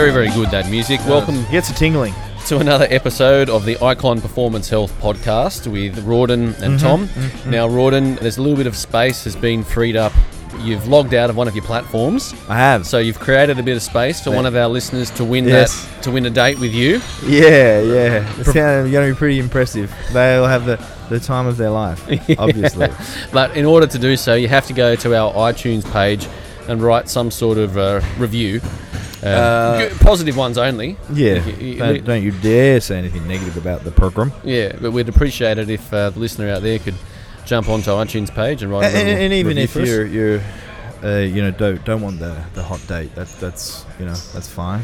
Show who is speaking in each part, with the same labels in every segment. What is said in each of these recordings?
Speaker 1: very, very good, that music. Welcome
Speaker 2: Gets a tingling.
Speaker 1: to another episode of the Icon Performance Health podcast with Rawdon and mm-hmm. Tom. Mm-hmm. Now, Rawdon, there's a little bit of space has been freed up. You've logged out of one of your platforms,
Speaker 2: I have.
Speaker 1: so you've created a bit of space for one of our listeners to win
Speaker 2: Yes.
Speaker 1: that to win a date with you.
Speaker 2: yeah, yeah. It's going to be pretty impressive. They'll have the, the time of their life, obviously.
Speaker 1: But in order to do so, you have to go to our iTunes page and write some sort of uh, review. Uh,
Speaker 2: Uh,
Speaker 1: positive ones only.
Speaker 2: Yeah.
Speaker 1: You- you-
Speaker 2: Don't, don't you dare say anything negative about the program.
Speaker 1: Yeah, but we'd appreciate it if uh, the listener out there could jump onto iTunes page and write.
Speaker 2: And,
Speaker 1: a
Speaker 2: and, and even if you're, you're uh, you know, don't, don't want the, the hot date, that, that's, you know, that's fine.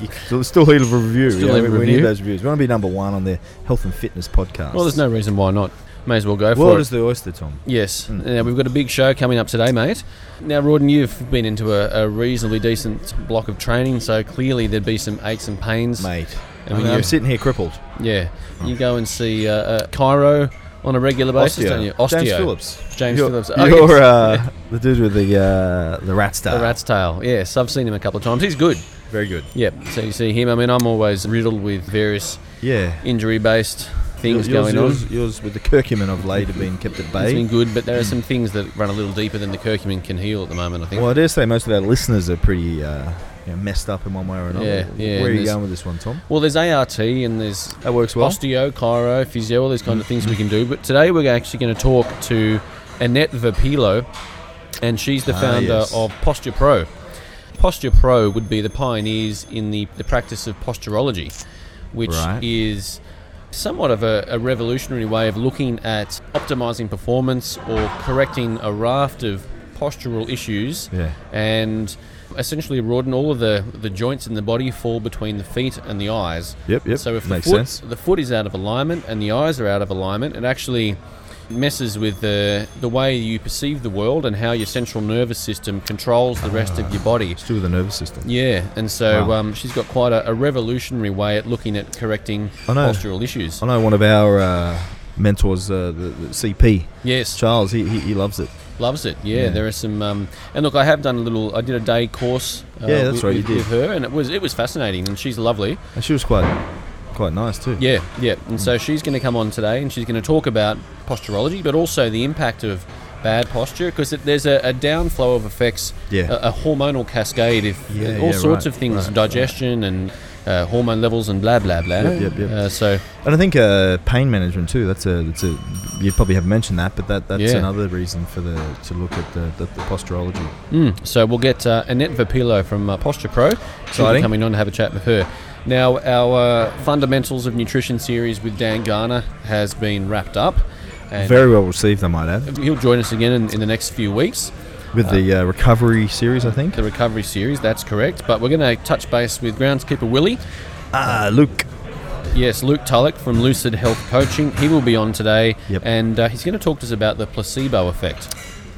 Speaker 2: You still, still leave a review.
Speaker 1: Still
Speaker 2: you know,
Speaker 1: leave a
Speaker 2: we, we need those reviews. We want to be number one on the health and fitness podcast.
Speaker 1: well, there's no reason why not. May as well go for
Speaker 2: World
Speaker 1: it.
Speaker 2: is the oyster, Tom.
Speaker 1: Yes.
Speaker 2: Mm.
Speaker 1: Now we've got a big show coming up today, mate. Now, Rawdon, you've been into a, a reasonably decent block of training, so clearly there'd be some aches and pains.
Speaker 2: Mate.
Speaker 1: I mean,
Speaker 2: I'm sitting here crippled.
Speaker 1: Yeah. You go and see uh, uh, chiro on a regular basis, don't you? Osteo.
Speaker 2: James Phillips.
Speaker 1: James
Speaker 2: you're,
Speaker 1: Phillips. Oh,
Speaker 2: You're uh, the dude with the uh, the rat's tail.
Speaker 1: The rat's tail. Yes, I've seen him a couple of times. He's good.
Speaker 2: Very good.
Speaker 1: Yep. So you see him. I mean, I'm always riddled with various
Speaker 2: Yeah.
Speaker 1: injury-based things
Speaker 2: yours,
Speaker 1: going
Speaker 2: yours,
Speaker 1: on.
Speaker 2: yours with the curcumin of late have been kept at
Speaker 1: It's
Speaker 2: bay.
Speaker 1: been good, but there are some things that run a little deeper than the curcumin can heal at the moment. I think.
Speaker 2: Well, I dare say most of our listeners are pretty uh, you know, messed up in one way or another.
Speaker 1: Yeah, yeah,
Speaker 2: Where are you going with this one, Tom?
Speaker 1: Well, there's ART and there's
Speaker 2: That works well.
Speaker 1: osteo, chiro, physio, all these kind of things we can do. But today we're actually going to talk to Annette Verpillot, and she's the
Speaker 2: Ah,
Speaker 1: founder
Speaker 2: yes.
Speaker 1: of Posture Pro. Posture Pro would be the pioneers in the, the practice of posturology, which
Speaker 2: Right.
Speaker 1: is somewhat of a, a revolutionary way of looking at optimizing performance or correcting a raft of postural issues
Speaker 2: Yeah.
Speaker 1: and essentially Rawdon, all of the, the joints in the body fall between the feet and the eyes.
Speaker 2: Yep, yep.
Speaker 1: So if
Speaker 2: Makes
Speaker 1: the foot,
Speaker 2: sense.
Speaker 1: the foot is out of alignment and the eyes are out of alignment, it actually messes with the the way you perceive the world and how your central nervous system controls the rest of your body.
Speaker 2: It's to the nervous system.
Speaker 1: Yeah, and so
Speaker 2: Wow.
Speaker 1: um, she's got quite a, a revolutionary way at looking at correcting
Speaker 2: I know.
Speaker 1: postural issues.
Speaker 2: I know one of our uh, mentors, uh, the, the CP,
Speaker 1: Yes,
Speaker 2: Charles, he, he, he loves it.
Speaker 1: loves it. Yeah,
Speaker 2: Yeah.
Speaker 1: there are some. Um, and look, I have done a little. I did a day course. Uh,
Speaker 2: Yeah, that's
Speaker 1: with,
Speaker 2: right, you
Speaker 1: with,
Speaker 2: did.
Speaker 1: with her, and it was it was fascinating, and she's lovely.
Speaker 2: And she was quite quite nice too.
Speaker 1: Yeah, yeah. And so she's going to come on today and she's going to talk about posturology, but also the impact of bad posture because there's a, a downflow of effects,
Speaker 2: Yeah.
Speaker 1: a, a hormonal cascade, if
Speaker 2: Yeah,
Speaker 1: all
Speaker 2: yeah,
Speaker 1: sorts
Speaker 2: right,
Speaker 1: of things,
Speaker 2: right,
Speaker 1: digestion and uh, hormone levels and blah blah blah.
Speaker 2: Yep, yep, yep.
Speaker 1: Uh, so
Speaker 2: And I think uh, pain management too. That's a that's a you probably haven't mentioned that, but that that's another reason for the to look at the, the, the posturology.
Speaker 1: Mm, so we'll get uh, Annette Verpillot from uh, Posture Pro.
Speaker 2: Exciting.
Speaker 1: coming on to have a chat with her. Now, our uh, Fundamentals of Nutrition series with Dan Garner has been wrapped up. And
Speaker 2: Very well received, I might add,
Speaker 1: He'll join us again in, in the next few weeks.
Speaker 2: with the uh, recovery series. I think.
Speaker 1: The recovery series, that's correct. But we're going to touch base with groundskeeper Willie.
Speaker 2: Ah, Luke.
Speaker 1: Yes, Luke Tulloch from Lucid Health Coaching. He will be on today,
Speaker 2: Yep.
Speaker 1: and uh, he's going to talk to us about the placebo effect,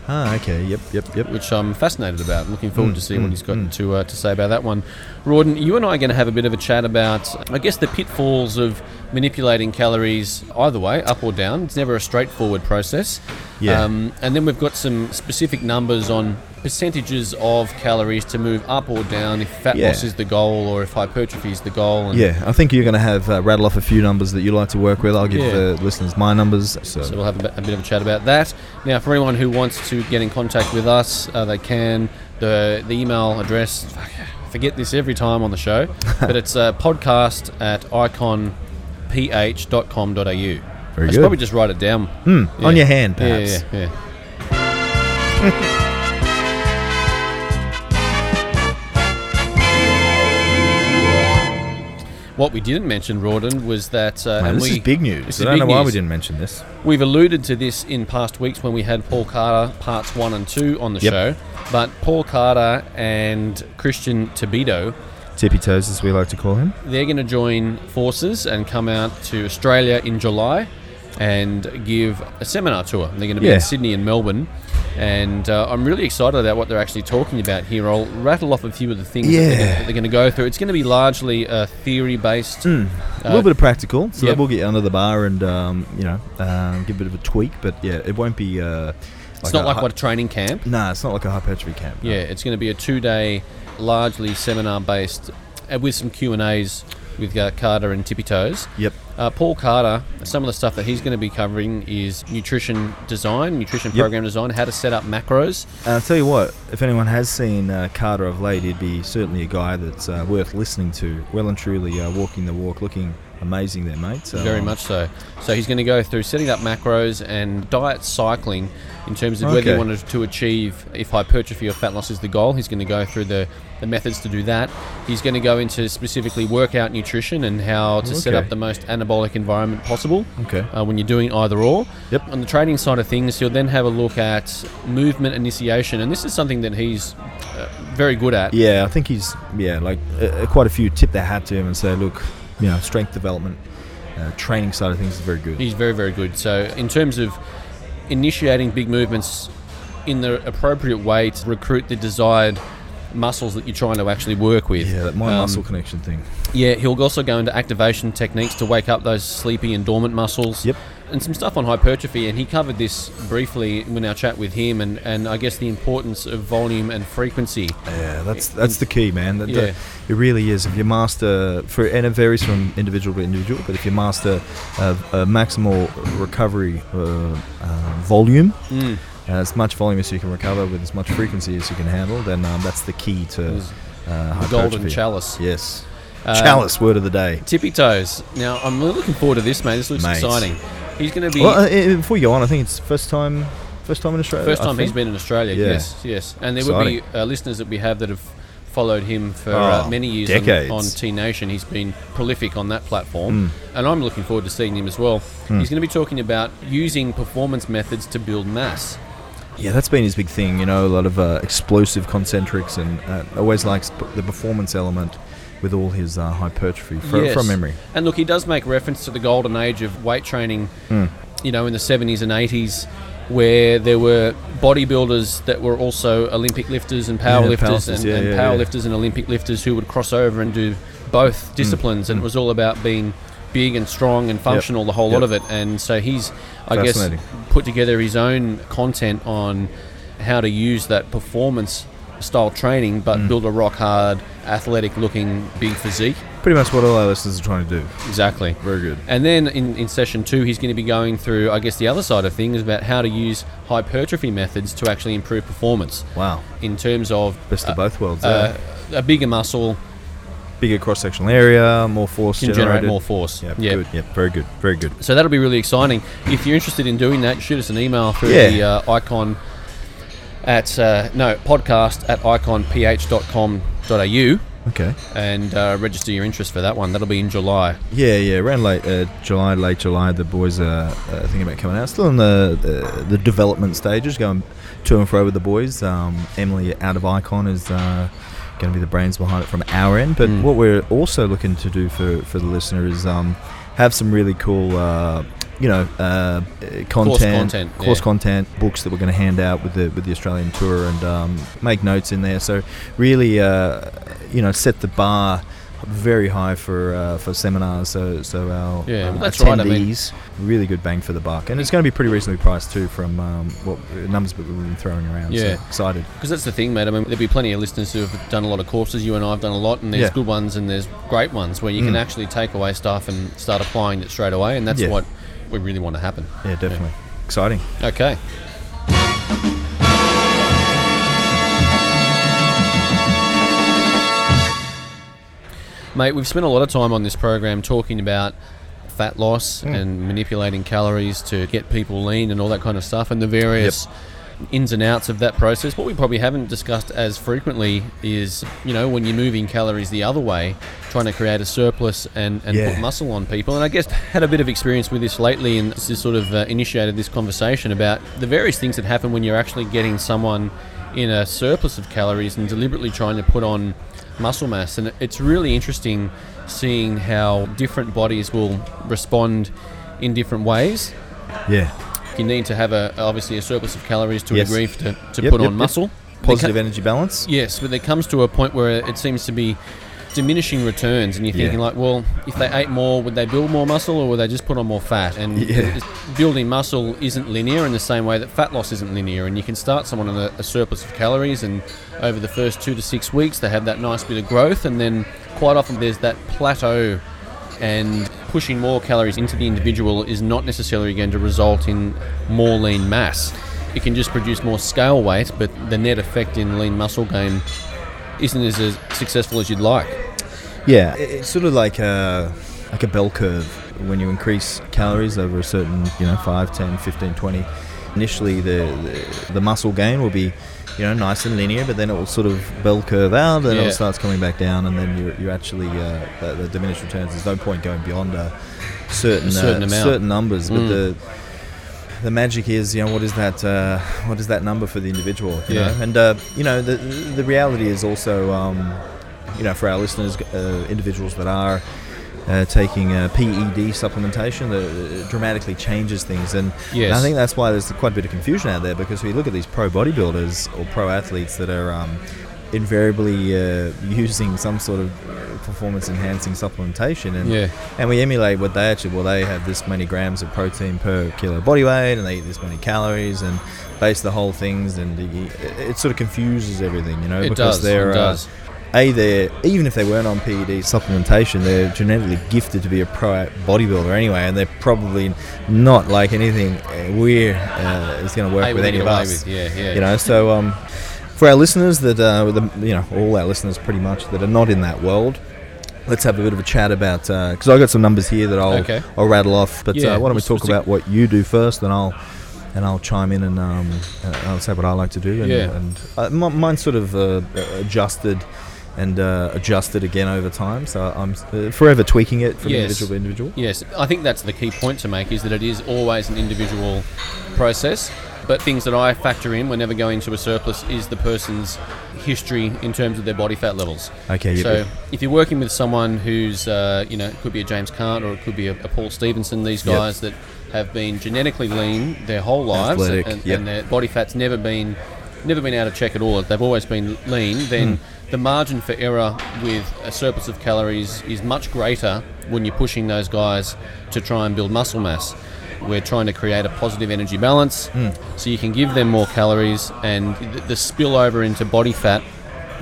Speaker 2: Ah, okay. Yep, yep, yep.
Speaker 1: which I'm fascinated about. Looking forward
Speaker 2: Mm,
Speaker 1: to see what
Speaker 2: mm,
Speaker 1: he's got
Speaker 2: mm.
Speaker 1: to uh, to say about that one. Rawdon, you and I are going to have a bit of a chat about, I guess, the pitfalls of manipulating calories either way, up or down. It's never a straightforward process.
Speaker 2: Yeah.
Speaker 1: Um, and then we've got some specific numbers on percentages of calories to move up or down if fat
Speaker 2: Yeah.
Speaker 1: loss is the goal or if hypertrophy is the goal. And
Speaker 2: Yeah, I think you're going to have uh, rattle off a few numbers that you like to work with. I'll give
Speaker 1: Yeah.
Speaker 2: the listeners my numbers. So,
Speaker 1: So we'll have a bit, a bit of a chat about that. Now, for anyone who wants to get in contact with us, uh, they can. The the email address. I forget this every time on the show, but it's uh, podcast at iconph.com.au. I
Speaker 2: Very
Speaker 1: should
Speaker 2: good.
Speaker 1: probably just write it down.
Speaker 2: Hmm,
Speaker 1: Yeah.
Speaker 2: on your hand,
Speaker 1: Yeah,
Speaker 2: perhaps.
Speaker 1: yeah, yeah. What we didn't mention, Rawdon, was that uh,
Speaker 2: Man,
Speaker 1: and
Speaker 2: this
Speaker 1: we,
Speaker 2: is big news.
Speaker 1: this
Speaker 2: I don't know why we didn't mention this.
Speaker 1: We've alluded to this in past weeks when we had Paul Carter parts one and two on the
Speaker 2: Yep.
Speaker 1: show. But Paul Carter and Christian Thibaudeau,
Speaker 2: Tippy toes, as we like to call him.
Speaker 1: they're going to join forces and come out to Australia in July and give a seminar tour. They're going to be
Speaker 2: Yeah.
Speaker 1: in Sydney and Melbourne. And uh, I'm really excited about what they're actually talking about here. I'll rattle off a few of the things that they're gonna- that they're going to go through. It's going to be largely uh, theory based.
Speaker 2: a little bit of practical, so that will get under the bar and um, you know um, give a bit of a tweak. But yeah, it won't be. Uh,
Speaker 1: It's not like
Speaker 2: hy-
Speaker 1: what a training camp.
Speaker 2: Nah, it's not like a hypertrophy camp. no.
Speaker 1: Yeah, it's going to be a two day largely seminar based, uh, with some Q and A's with uh, Carter and Tippy Toes.
Speaker 2: Yep.
Speaker 1: Uh, Paul Carter, some of the stuff that he's going to be covering is nutrition design, nutrition
Speaker 2: Yep.
Speaker 1: program design, how to set up macros.
Speaker 2: And I'll tell you what, if anyone has seen uh, Carter of late, he'd be certainly a guy that's uh, worth listening to. Well and truly uh, walking the walk, looking amazing there, mate. So,
Speaker 1: Very
Speaker 2: um,
Speaker 1: much so. So he's going to go through setting up macros and diet cycling in terms of whether you wanted to achieve if hypertrophy or fat loss is the goal. He's going to go through the, the methods to do that. He's going to go into specifically workout nutrition and how to set up the most anabolic environment possible
Speaker 2: Okay.
Speaker 1: uh, when you're doing either or.
Speaker 2: Yep.
Speaker 1: On the training side of things, he'll then have a look at movement initiation, and this is something that he's uh, very good at.
Speaker 2: Yeah, I think he's yeah like uh, quite a few tip their hat to him and say, look, you know, strength development, uh, training side of things is very good.
Speaker 1: He's very, very good. So, in terms of initiating big movements in the appropriate way to recruit the desired muscles that you're trying to actually work with.
Speaker 2: Yeah, that mind
Speaker 1: Um,
Speaker 2: muscle connection thing.
Speaker 1: Yeah, he'll also go into activation techniques to wake up those sleepy and dormant muscles.
Speaker 2: Yep.
Speaker 1: And some stuff on hypertrophy, and he covered this briefly in our chat with him, and, and I guess the importance of volume and frequency.
Speaker 2: Yeah, that's that's the key, man. That,
Speaker 1: Yeah.
Speaker 2: it really is. If you master, for and it varies from individual to individual, but if you master uh, a maximal recovery uh, uh, volume,
Speaker 1: Mm.
Speaker 2: as much volume as you can recover with as much frequency as you can handle, then um, that's the key to
Speaker 1: There's
Speaker 2: uh,
Speaker 1: The golden chalice.
Speaker 2: Yes,
Speaker 1: Um,
Speaker 2: chalice word of the day.
Speaker 1: Tippy toes. Now, I'm really looking forward to this, mate. This looks exciting. He's going to be.
Speaker 2: Well, uh, uh, before you go on, I think it's first time, first time in Australia.
Speaker 1: First time he's been in Australia,
Speaker 2: Yeah.
Speaker 1: yes, yes. And there would be uh, listeners that we have that have followed him for uh,
Speaker 2: Oh,
Speaker 1: many years on, on T Nation. He's been prolific on that
Speaker 2: Mm.
Speaker 1: platform, and I'm looking forward to seeing him as well. He's going to be talking about using performance methods to build mass.
Speaker 2: Yeah, that's been his big thing. You know, a lot of uh, explosive concentrics, and uh, always likes p- the performance element with all his uh, hypertrophy
Speaker 1: Yes.
Speaker 2: from memory.
Speaker 1: And look, he does make reference to the golden age of weight training,
Speaker 2: Hmm.
Speaker 1: you know, in the 70s and 80s, where there were bodybuilders that were also Olympic lifters and power
Speaker 2: Yeah,
Speaker 1: lifters,
Speaker 2: powerlifters,
Speaker 1: and,
Speaker 2: yeah,
Speaker 1: and
Speaker 2: yeah,
Speaker 1: power
Speaker 2: yeah.
Speaker 1: lifters and Olympic lifters who would cross over and do both
Speaker 2: Hmm.
Speaker 1: disciplines. And it was all about being big and strong and functional, the whole lot of it. And so he's, I guess, put together his own content on how to use that performance style training, but
Speaker 2: Hmm.
Speaker 1: build a rock hard, athletic looking big physique.
Speaker 2: Pretty much what all our listeners are trying to do.
Speaker 1: Exactly.
Speaker 2: Very good.
Speaker 1: And then in, in session two, he's going to be going through, I guess, the other side of things about how to use hypertrophy methods to actually improve performance
Speaker 2: Wow,
Speaker 1: in terms of
Speaker 2: best of
Speaker 1: uh,
Speaker 2: both worlds.
Speaker 1: uh,
Speaker 2: there.
Speaker 1: a bigger muscle
Speaker 2: Bigger cross sectional area, more force
Speaker 1: can generate more force.
Speaker 2: Yep,
Speaker 1: Yeah.
Speaker 2: good. Yep, very good. Very good.
Speaker 1: So that'll be really exciting. If you're interested in doing that, shoot us an email through
Speaker 2: Yeah.
Speaker 1: the uh, icon at, uh, no, podcast at iconph.com.au
Speaker 2: Okay.
Speaker 1: and uh, register your interest for that one. That'll be in July.
Speaker 2: Yeah, yeah. Around late uh, July, late July, the boys are uh, thinking about coming out. Still in the, the the development stages, going to and fro with the boys. Um, Emily out of Icon is uh, going to be the brains behind it from our end. But
Speaker 1: Mm.
Speaker 2: what we're also looking to do for for the listener is um, have some really cool. Uh, you know, uh, content,
Speaker 1: content,
Speaker 2: course
Speaker 1: yeah.
Speaker 2: content, books that we're going to hand out with the with the Australian tour, and um, make notes in there. So really, uh, you know, set the bar very high for uh, for seminars. So so our
Speaker 1: Yeah,
Speaker 2: uh,
Speaker 1: well, that's right, I mean-
Speaker 2: attendees really good bang for the buck, and it's going to be pretty reasonably priced too from um, what numbers that we've been throwing around.
Speaker 1: Yeah.
Speaker 2: so excited.
Speaker 1: Because that's the thing, mate. I mean, there'll be plenty of listeners who have done a lot of courses. You and I have done a lot, and there's
Speaker 2: Yeah.
Speaker 1: good ones and there's great ones where you can
Speaker 2: Mm.
Speaker 1: actually take away stuff and start applying it straight away, and that's
Speaker 2: Yeah.
Speaker 1: what we really want to happen.
Speaker 2: Yeah, definitely exciting.
Speaker 1: Okay. Mate, we've spent a lot of time on this program talking about fat loss
Speaker 2: Mm.
Speaker 1: and manipulating calories to get people lean and all that kind of stuff and the various ins and outs of that process. What we probably haven't discussed as frequently is, you know, when you're moving calories the other way, trying to create a surplus and, and
Speaker 2: Yeah.
Speaker 1: put muscle on people. And I guess had a bit of experience with this lately and this sort of uh, initiated this conversation about the various things that happen when you're actually getting someone in a surplus of calories and deliberately trying to put on muscle mass. And it's really interesting seeing how different bodies will respond in different ways.
Speaker 2: Yeah,
Speaker 1: You need to have a obviously a surplus of calories to
Speaker 2: Yes.
Speaker 1: a to, to
Speaker 2: Yep,
Speaker 1: put
Speaker 2: yep,
Speaker 1: on
Speaker 2: yep.
Speaker 1: muscle.
Speaker 2: positive
Speaker 1: co-
Speaker 2: energy balance.
Speaker 1: Yes, but there comes to a point where it seems to be diminishing returns, and you're thinking
Speaker 2: Yeah.
Speaker 1: like, well, if they ate more, would they build more muscle, or would they just put on more fat? And
Speaker 2: Yeah.
Speaker 1: building muscle isn't linear in the same way that fat loss isn't linear. And you can start someone on a, a surplus of calories, and over the first two to six weeks, they have that nice bit of growth, and then quite often there's that plateau. And pushing more calories into the individual is not necessarily going to result in more lean mass. It can just produce more scale weight, but the net effect in lean muscle gain isn't as, successful as you'd like.
Speaker 2: Yeah, it's sort of like a like a bell curve when you increase calories over a certain, you know, 5, 10, 15, 20. Initially the the, the muscle gain will be you know, nice and linear, but then it will sort of bell curve out, and
Speaker 1: Yeah.
Speaker 2: it starts coming back down, and then you're, you're actually uh, uh, the diminished returns. There's no point going beyond a certain
Speaker 1: A certain
Speaker 2: uh,
Speaker 1: amount.
Speaker 2: certain numbers, but
Speaker 1: Mm.
Speaker 2: the the magic is, you know, what is that? Uh, what is that number for the individual? You
Speaker 1: Yeah.
Speaker 2: know? and uh, you know, the the reality is also, um, you know, for our listeners, uh, individuals that are uh, taking uh, PED supplementation that uh, dramatically changes things, and,
Speaker 1: Yes.
Speaker 2: and I think that's why there's quite a bit of confusion out there because we look at these pro bodybuilders or pro athletes that are um, invariably uh, using some sort of performance enhancing supplementation, and
Speaker 1: Yeah.
Speaker 2: and we emulate what they actually well they have this many grams of protein per kilo body weight and they eat this many calories and base the whole things and it, it sort of confuses everything you know
Speaker 1: It
Speaker 2: because
Speaker 1: does.
Speaker 2: they're
Speaker 1: It does.
Speaker 2: Uh, a they're even if they weren't on PED supplementation they're genetically gifted to be a pro bodybuilder anyway and they're probably not like anything uh, we're uh, is going to work with any of us
Speaker 1: with, Yeah, yeah.
Speaker 2: you know so um, for our listeners that uh, the, you know all our listeners pretty much that are not in that world let's have a bit of a chat about because I've got some numbers here that I'll
Speaker 1: Okay.
Speaker 2: I'll rattle off but
Speaker 1: Yeah,
Speaker 2: uh, why don't we talk about what you do first and I'll and I'll chime in and um, uh, I'll say what I like to do and,
Speaker 1: Yeah.
Speaker 2: and uh, mi- mine's sort of uh, adjusted and uh, it again over time so I'm uh, forever tweaking it from
Speaker 1: Yes.
Speaker 2: individual to individual
Speaker 1: Yes, I think that's the key point to make is that it is always an individual process. But things that I factor in whenever going to a surplus is the person's history in terms of their body fat levels.
Speaker 2: okay
Speaker 1: So if you're working with someone who's, uh, you know, it could be a James Cant or it could be a, a Paul Stevenson, these
Speaker 2: Yep.
Speaker 1: guys that have been genetically lean their whole lives
Speaker 2: Athletic,
Speaker 1: and,
Speaker 2: yep.
Speaker 1: and their body fat's never been never been out of check at all. They've always been lean. Then
Speaker 2: Hmm.
Speaker 1: The margin for error with a surplus of calories is much greater when you're pushing those guys to try and build muscle mass. We're trying to create a positive energy balance,
Speaker 2: Hmm.
Speaker 1: so you can give them more calories, and the, the spillover into body fat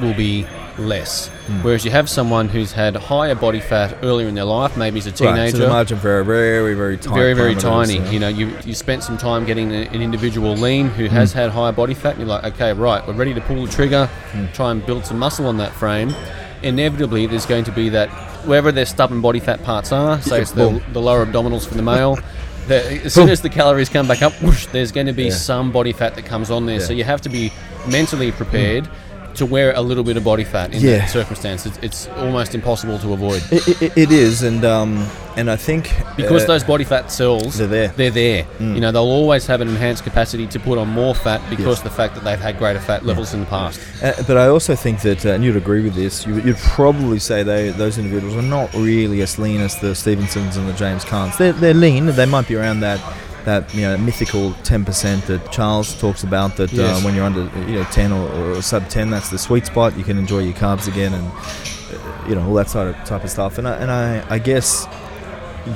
Speaker 1: will be less.
Speaker 2: Hmm.
Speaker 1: Whereas you have someone who's had higher body fat earlier in their life, maybe as a
Speaker 2: right,
Speaker 1: teenager,
Speaker 2: so the margin for error very very tiny
Speaker 1: very very tiny.
Speaker 2: yeah.
Speaker 1: You know, you you spent some time getting an individual lean who has
Speaker 2: Hmm.
Speaker 1: had higher body fat, and you're like, okay, right, we're ready to pull the trigger,
Speaker 2: Hmm.
Speaker 1: try and build some muscle on that frame. Inevitably, there's going to be that wherever their stubborn body fat parts are, say it's the, the lower abdominals for the male. The, as soon as the calories come back up, whoosh, there's going to be
Speaker 2: Yeah.
Speaker 1: some body fat that comes on there. So you have to be mentally prepared to wear a little bit of body fat in
Speaker 2: Yeah.
Speaker 1: that circumstance. It's, it's almost impossible to avoid
Speaker 2: It, it, it is and um, and I think
Speaker 1: because
Speaker 2: uh,
Speaker 1: those body fat cells
Speaker 2: they're there.
Speaker 1: they're there.
Speaker 2: Mm.
Speaker 1: You know, they'll always have an enhanced capacity to put on more fat because
Speaker 2: Yes.
Speaker 1: of the fact that they've had greater fat levels in the past.
Speaker 2: Uh, but I also think that, uh, and you'd agree with this, you, you'd probably say they, those individuals are not really as lean as the Stevensons and the James Cants. They're, they're lean. They might be around that that you know mythical 10% that Charles talks about. That
Speaker 1: Yes.
Speaker 2: uh, when you're under you know 10 or, or sub 10, that's the sweet spot. You can enjoy your carbs again, and uh, you know all that sort of type of stuff. And I, and I, I guess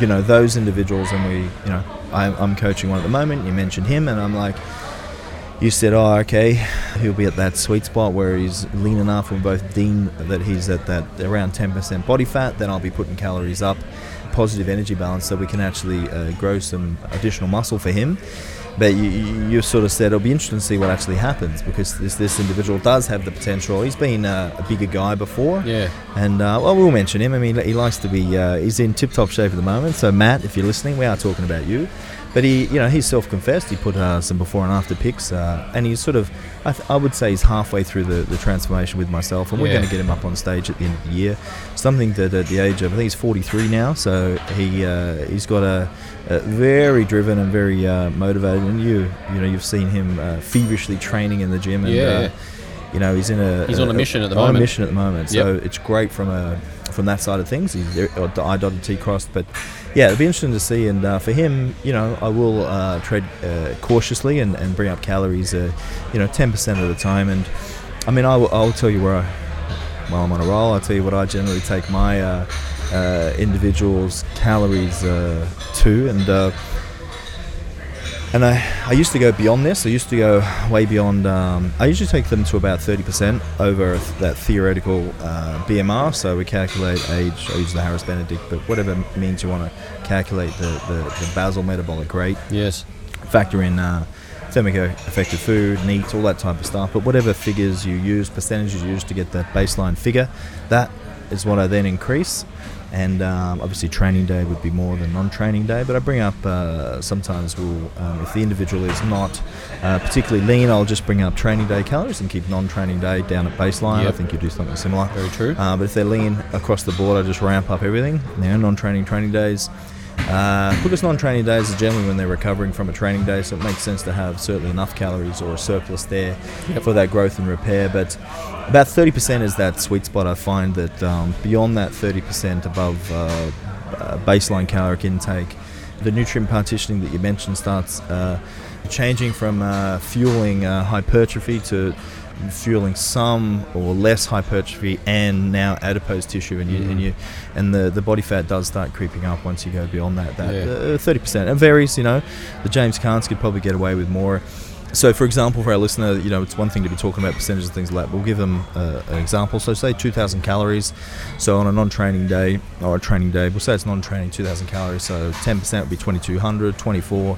Speaker 2: you know those individuals, and we you know I'm, I'm coaching one at the moment. You mentioned him, and I'm like you said, oh, okay, he'll be at that sweet spot where he's lean enough. We both deem that he's at that around 10% body fat. Then I'll be putting calories up, positive energy balance, so we can actually uh, grow some additional muscle for him. But you, you sort of said it'll be interesting to see what actually happens because this this individual does have the potential. He's been uh, a bigger guy before,
Speaker 1: Yeah.
Speaker 2: and uh, well, we'll mention him. I mean, he likes to be. Uh, he's in tip-top shape at the moment. So Matt, if you're listening, we are talking about you. But he, you know, he's self-confessed. He put uh, some before and after pics, uh, and he's sort of. I, th- I would say he's halfway through the, the transformation with myself, and we're
Speaker 1: Yeah.
Speaker 2: going to get him up on stage at the end of the year. Something that at the age of I think he's 43 now, so he uh, he's got a, a very driven and very uh, motivated. And you, you know, you've seen him uh, feverishly training in the gym, and
Speaker 1: Yeah.
Speaker 2: uh, you know he's in a
Speaker 1: He's on a mission at the
Speaker 2: on
Speaker 1: moment.
Speaker 2: a mission at the moment. So it's great from a from that side of things. He's there- or the I dotted T crossed, but yeah, it'll be interesting to see. And uh, for him, you know, I will uh, tread uh, cautiously and, and bring up calories, uh, you know, ten percent at a time. And I mean, I will, I'll tell you where I while I'm on a roll. I'll tell you what I generally take my uh, uh, individuals' calories to, and and I, I used to go beyond this. I used to go way beyond. Um, I usually take them to about 30% over that theoretical uh, BMR. So we calculate age. I use the Harris Benedict, but whatever means you want to calculate the, the, the basal metabolic rate.
Speaker 1: Yes.
Speaker 2: Factor in uh, thermically effective food, NEAT, all that type of stuff. But whatever figures you use, percentages you use to get that baseline figure, that is what I then increase and um, obviously training day would be more than non-training day but i bring up uh, sometimes we'll um, if the individual is not uh, particularly lean i'll just bring up training day calories and keep non-training day down at baseline
Speaker 1: Yep.
Speaker 2: i think you do something similar
Speaker 1: Very true.
Speaker 2: uh, but if they're lean across the board i just ramp up everything you know non-training training days uh, because non-training days are generally when they're recovering from a training day, so it makes sense to have certainly enough calories or a surplus there
Speaker 1: Yep.
Speaker 2: for that growth and repair. But about 30% is that sweet spot. I find that um, beyond that 30% above uh, uh, baseline caloric intake, the nutrient partitioning that you mentioned starts uh, changing from uh, fueling uh, hypertrophy to fueling some or less hypertrophy and now adipose tissue and you,
Speaker 1: Mhm.
Speaker 2: and you and the, the body fat does start creeping up once you go beyond that that
Speaker 1: Yeah.
Speaker 2: uh, 30% it varies you know. The James Carnes could probably get away with more. So for example for our listener you know it's one thing to be talking about percentages and things like that we'll give them uh, an example. So say 2000 calories. So on a non-training day or a training day we'll say it's non-training 2000 calories. So 10% would be 2200 24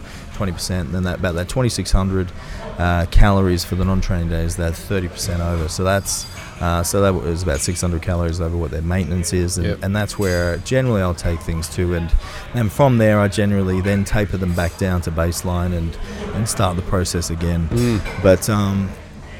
Speaker 2: 20% and then that about that 2600 uh, calories for the non-training days, that 30% over so that's uh, so that was about 600 calories over what their maintenance is, and,
Speaker 1: Yep.
Speaker 2: and that's where generally I'll take things to, and and from there I generally then taper them back down to baseline and and start the process again.
Speaker 1: Mm.
Speaker 2: But um,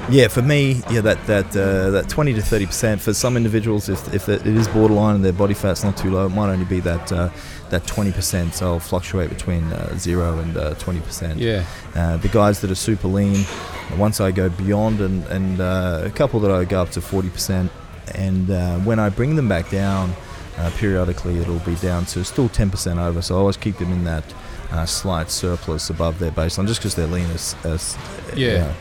Speaker 2: yeah, for me, yeah, that that uh, that 20 to 30 percent for some individuals, if, if it is borderline and their body fat's not too low, it might only be that uh, that 20 percent. So I'll fluctuate between uh, zero and uh, 20 percent.
Speaker 1: Yeah.
Speaker 2: Uh, the guys that are super lean, once I go beyond, and, and uh, a couple that I go up to 40%, and uh, when I bring them back down, uh, periodically it'll be down to still 10% over. So I always keep them in that uh, slight surplus above their baseline, just because they're lean. As, as,
Speaker 1: Yeah.
Speaker 2: you know.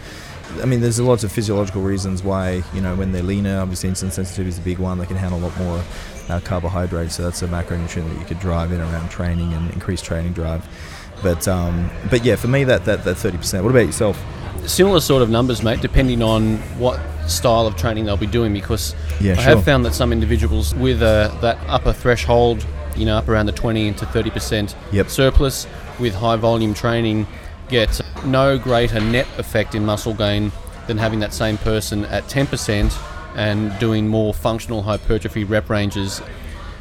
Speaker 2: I mean, there's lots of physiological reasons why, you know, when they're leaner, obviously insulin sensitivity is a big one. They can handle a lot more uh, carbohydrates, so that's a macronutrient that you could drive in around training and increase training drive. But um, but yeah, for me that that that thirty percent. What about yourself?
Speaker 1: Similar sort of numbers, mate, depending on what style of training they'll be doing. Because
Speaker 2: Yeah,
Speaker 1: I
Speaker 2: sure.
Speaker 1: have found that some individuals with uh, that upper threshold, you know, up around the 20 to 30 percent
Speaker 2: Yep.
Speaker 1: surplus with high volume training, get no greater net effect in muscle gain than having that same person at 10 percent and doing more functional hypertrophy rep ranges.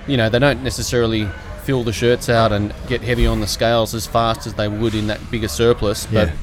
Speaker 1: You know, they don't necessarily fill the shirts out and get heavy on the scales as fast as they would in that bigger surplus, but
Speaker 2: Yeah.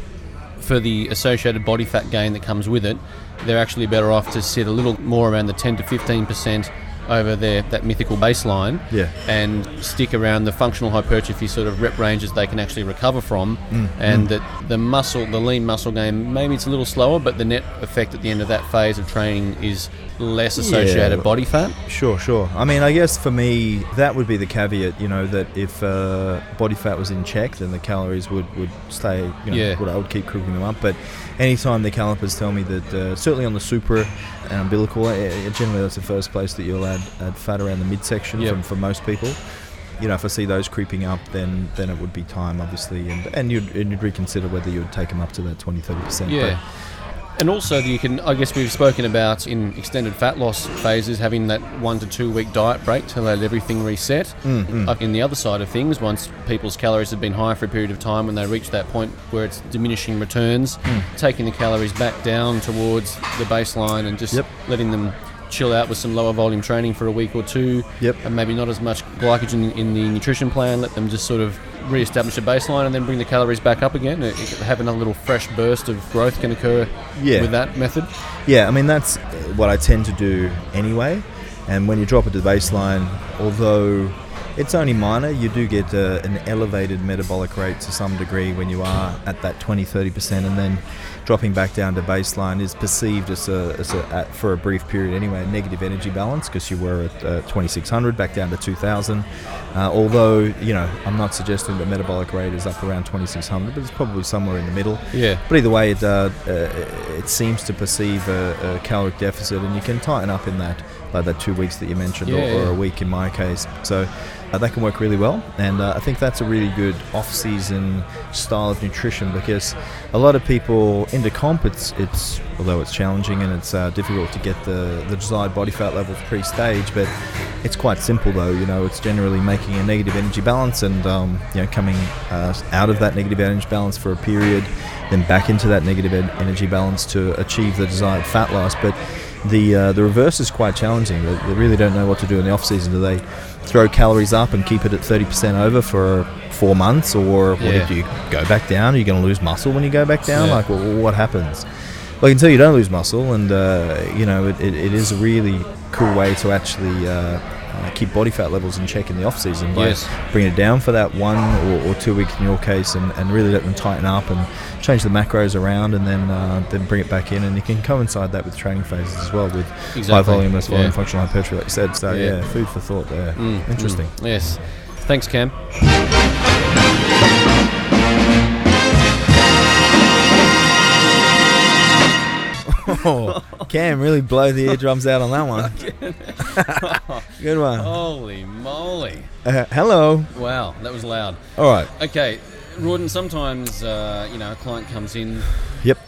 Speaker 1: for the associated body fat gain that comes with it, they're actually better off to sit a little more around the 10 to 15 percent over their that mythical baseline
Speaker 2: Yeah.
Speaker 1: and stick around the functional hypertrophy sort of rep ranges they can actually recover from
Speaker 2: Mm,
Speaker 1: and that the muscle the lean muscle gain maybe it's a little slower but the net effect at the end of that phase of training is less associated
Speaker 2: Yeah.
Speaker 1: body fat
Speaker 2: Sure, sure. I mean, I guess for me, that would be the caveat. You know, that if uh, body fat was in check, then the calories would would stay. You know,
Speaker 1: Yeah.
Speaker 2: would, I would keep cooking them up. But anytime the calipers tell me that, uh, certainly on the supra and umbilical, uh, uh, generally that's the first place that you'll add fat around the midsection
Speaker 1: Yep.
Speaker 2: from for most people. You know, if I see those creeping up, then then it would be time, obviously, and and you'd, and you'd reconsider whether you would take them up to that 20, 30 percent.
Speaker 1: yeah and also you can i guess we've spoken about in extended fat loss phases having that one to two week diet break to let everything reset
Speaker 2: Mm, mm.
Speaker 1: Uh, in the other side of things once people's calories have been high for a period of time when they reach that point where it's diminishing returns
Speaker 2: Mm.
Speaker 1: taking the calories back down towards the baseline and just
Speaker 2: Yep.
Speaker 1: letting them chill out with some lower volume training for a week or two
Speaker 2: Yep.
Speaker 1: and maybe not as much glycogen in the nutrition plan let them just sort of re-establish a baseline and then bring the calories back up again Uh, have another little fresh burst of growth can occur
Speaker 2: Yeah.
Speaker 1: with that method
Speaker 2: Yeah, I mean that's what I tend to do anyway. And when you drop it to the baseline, although it's only minor. You do get uh, an elevated metabolic rate to some degree when you are at that 20 30%, and then dropping back down to baseline is perceived as a, as a at, for a brief period anyway, a negative energy balance because you were at uh, 2600 back down to 2000. Uh, although, you know, I'm not suggesting the metabolic rate is up around 2600, but it's probably somewhere in the middle.
Speaker 1: Yeah.
Speaker 2: But either way, it, uh, uh, it seems to perceive a, a caloric deficit, and you can tighten up in that, like that two weeks that you mentioned,
Speaker 1: Yeah,
Speaker 2: or, or
Speaker 1: yeah.
Speaker 2: a week in my case. So uh, that can work really well, and uh, I think that's a really good off-season style of nutrition because a lot of people into comp, it's, it's although it's challenging and it's uh, difficult to get the, the desired body fat levels pre-stage, but it's quite simple though. You know, it's generally making a negative energy balance and um, you know coming uh, out of that negative energy balance for a period, then back into that negative en- energy balance to achieve the desired fat loss. But the uh, the reverse is quite challenging. They, they really don't know what to do in the off season. Do they throw calories up and keep it at 30% over for four months, or what
Speaker 1: Yeah.
Speaker 2: do you go back down? Are you going to lose muscle when you go back down?
Speaker 1: Yeah.
Speaker 2: Like, well, what happens? Well, I can tell you don't lose muscle, and uh, you know it, it, it is a really cool way to actually uh, uh, keep body fat levels in check in the off season by
Speaker 1: Yes.
Speaker 2: bringing it down for that one or, or two weeks in your case, and, and really let them tighten up and change the macros around, and then uh, then bring it back in, and you can coincide that with training phases as well with high volume, less volume,
Speaker 1: Yeah.
Speaker 2: functional hypertrophy, like you said. So
Speaker 1: Yeah.
Speaker 2: yeah, food for thought there.
Speaker 1: Mm,
Speaker 2: Interesting.
Speaker 1: mm, yes. Thanks, Cam.
Speaker 2: Oh, Cam really blow the eardrums out on that one. Good one.
Speaker 1: Holy moly!
Speaker 2: Uh, hello.
Speaker 1: Wow, that was loud.
Speaker 2: All right.
Speaker 1: Okay, Rawdon. Sometimes uh, you know a client comes in.
Speaker 2: Yep.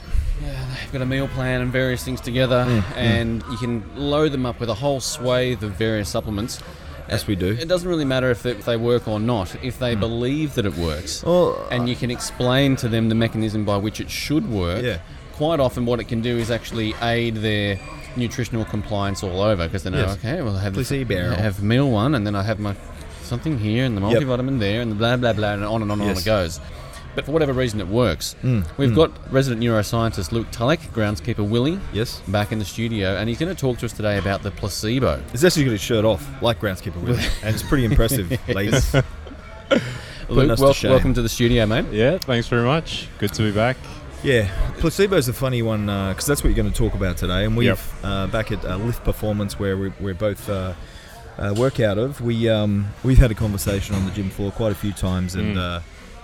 Speaker 1: Yeah, they've got a meal plan and various things together,
Speaker 2: Mm,
Speaker 1: and you can load them up with a whole swathe of various supplements.
Speaker 2: Yes, we do.
Speaker 1: It doesn't really matter if, it, if they work or not, if they believe that it works.
Speaker 2: Well,
Speaker 1: and you can explain to them the mechanism by which it should work.
Speaker 2: Yeah.
Speaker 1: Quite often, what it can do is actually aid their nutritional compliance all over because they know,
Speaker 2: Yes.
Speaker 1: okay, well, I have,
Speaker 2: Placebo.
Speaker 1: I have meal one, and then I have my something here, and the
Speaker 2: Yep.
Speaker 1: multivitamin there, and the blah blah blah, and on and on and on it goes. But for whatever reason, it works.
Speaker 2: Mm,
Speaker 1: We've
Speaker 2: mm.
Speaker 1: got resident neuroscientist Luke Tulloch, groundskeeper Willie,
Speaker 2: Yes.
Speaker 1: back in the studio, and he's going to talk to us today about the placebo.
Speaker 2: He's actually got his shirt off, like groundskeeper Willie, and it's pretty impressive, ladies.
Speaker 1: Luke,
Speaker 2: us to
Speaker 1: welcome to the studio, mate.
Speaker 3: Yeah, thanks very much. Good to be back.
Speaker 2: Yeah, placebo is a funny one because that's what you're going to talk about today. And we've
Speaker 3: Yep.
Speaker 2: uh, back at uh, Lift Performance, where we, we're both uh, uh, work out of. We um, we've had a conversation on the gym floor quite a few times, and
Speaker 3: Mm.
Speaker 2: uh,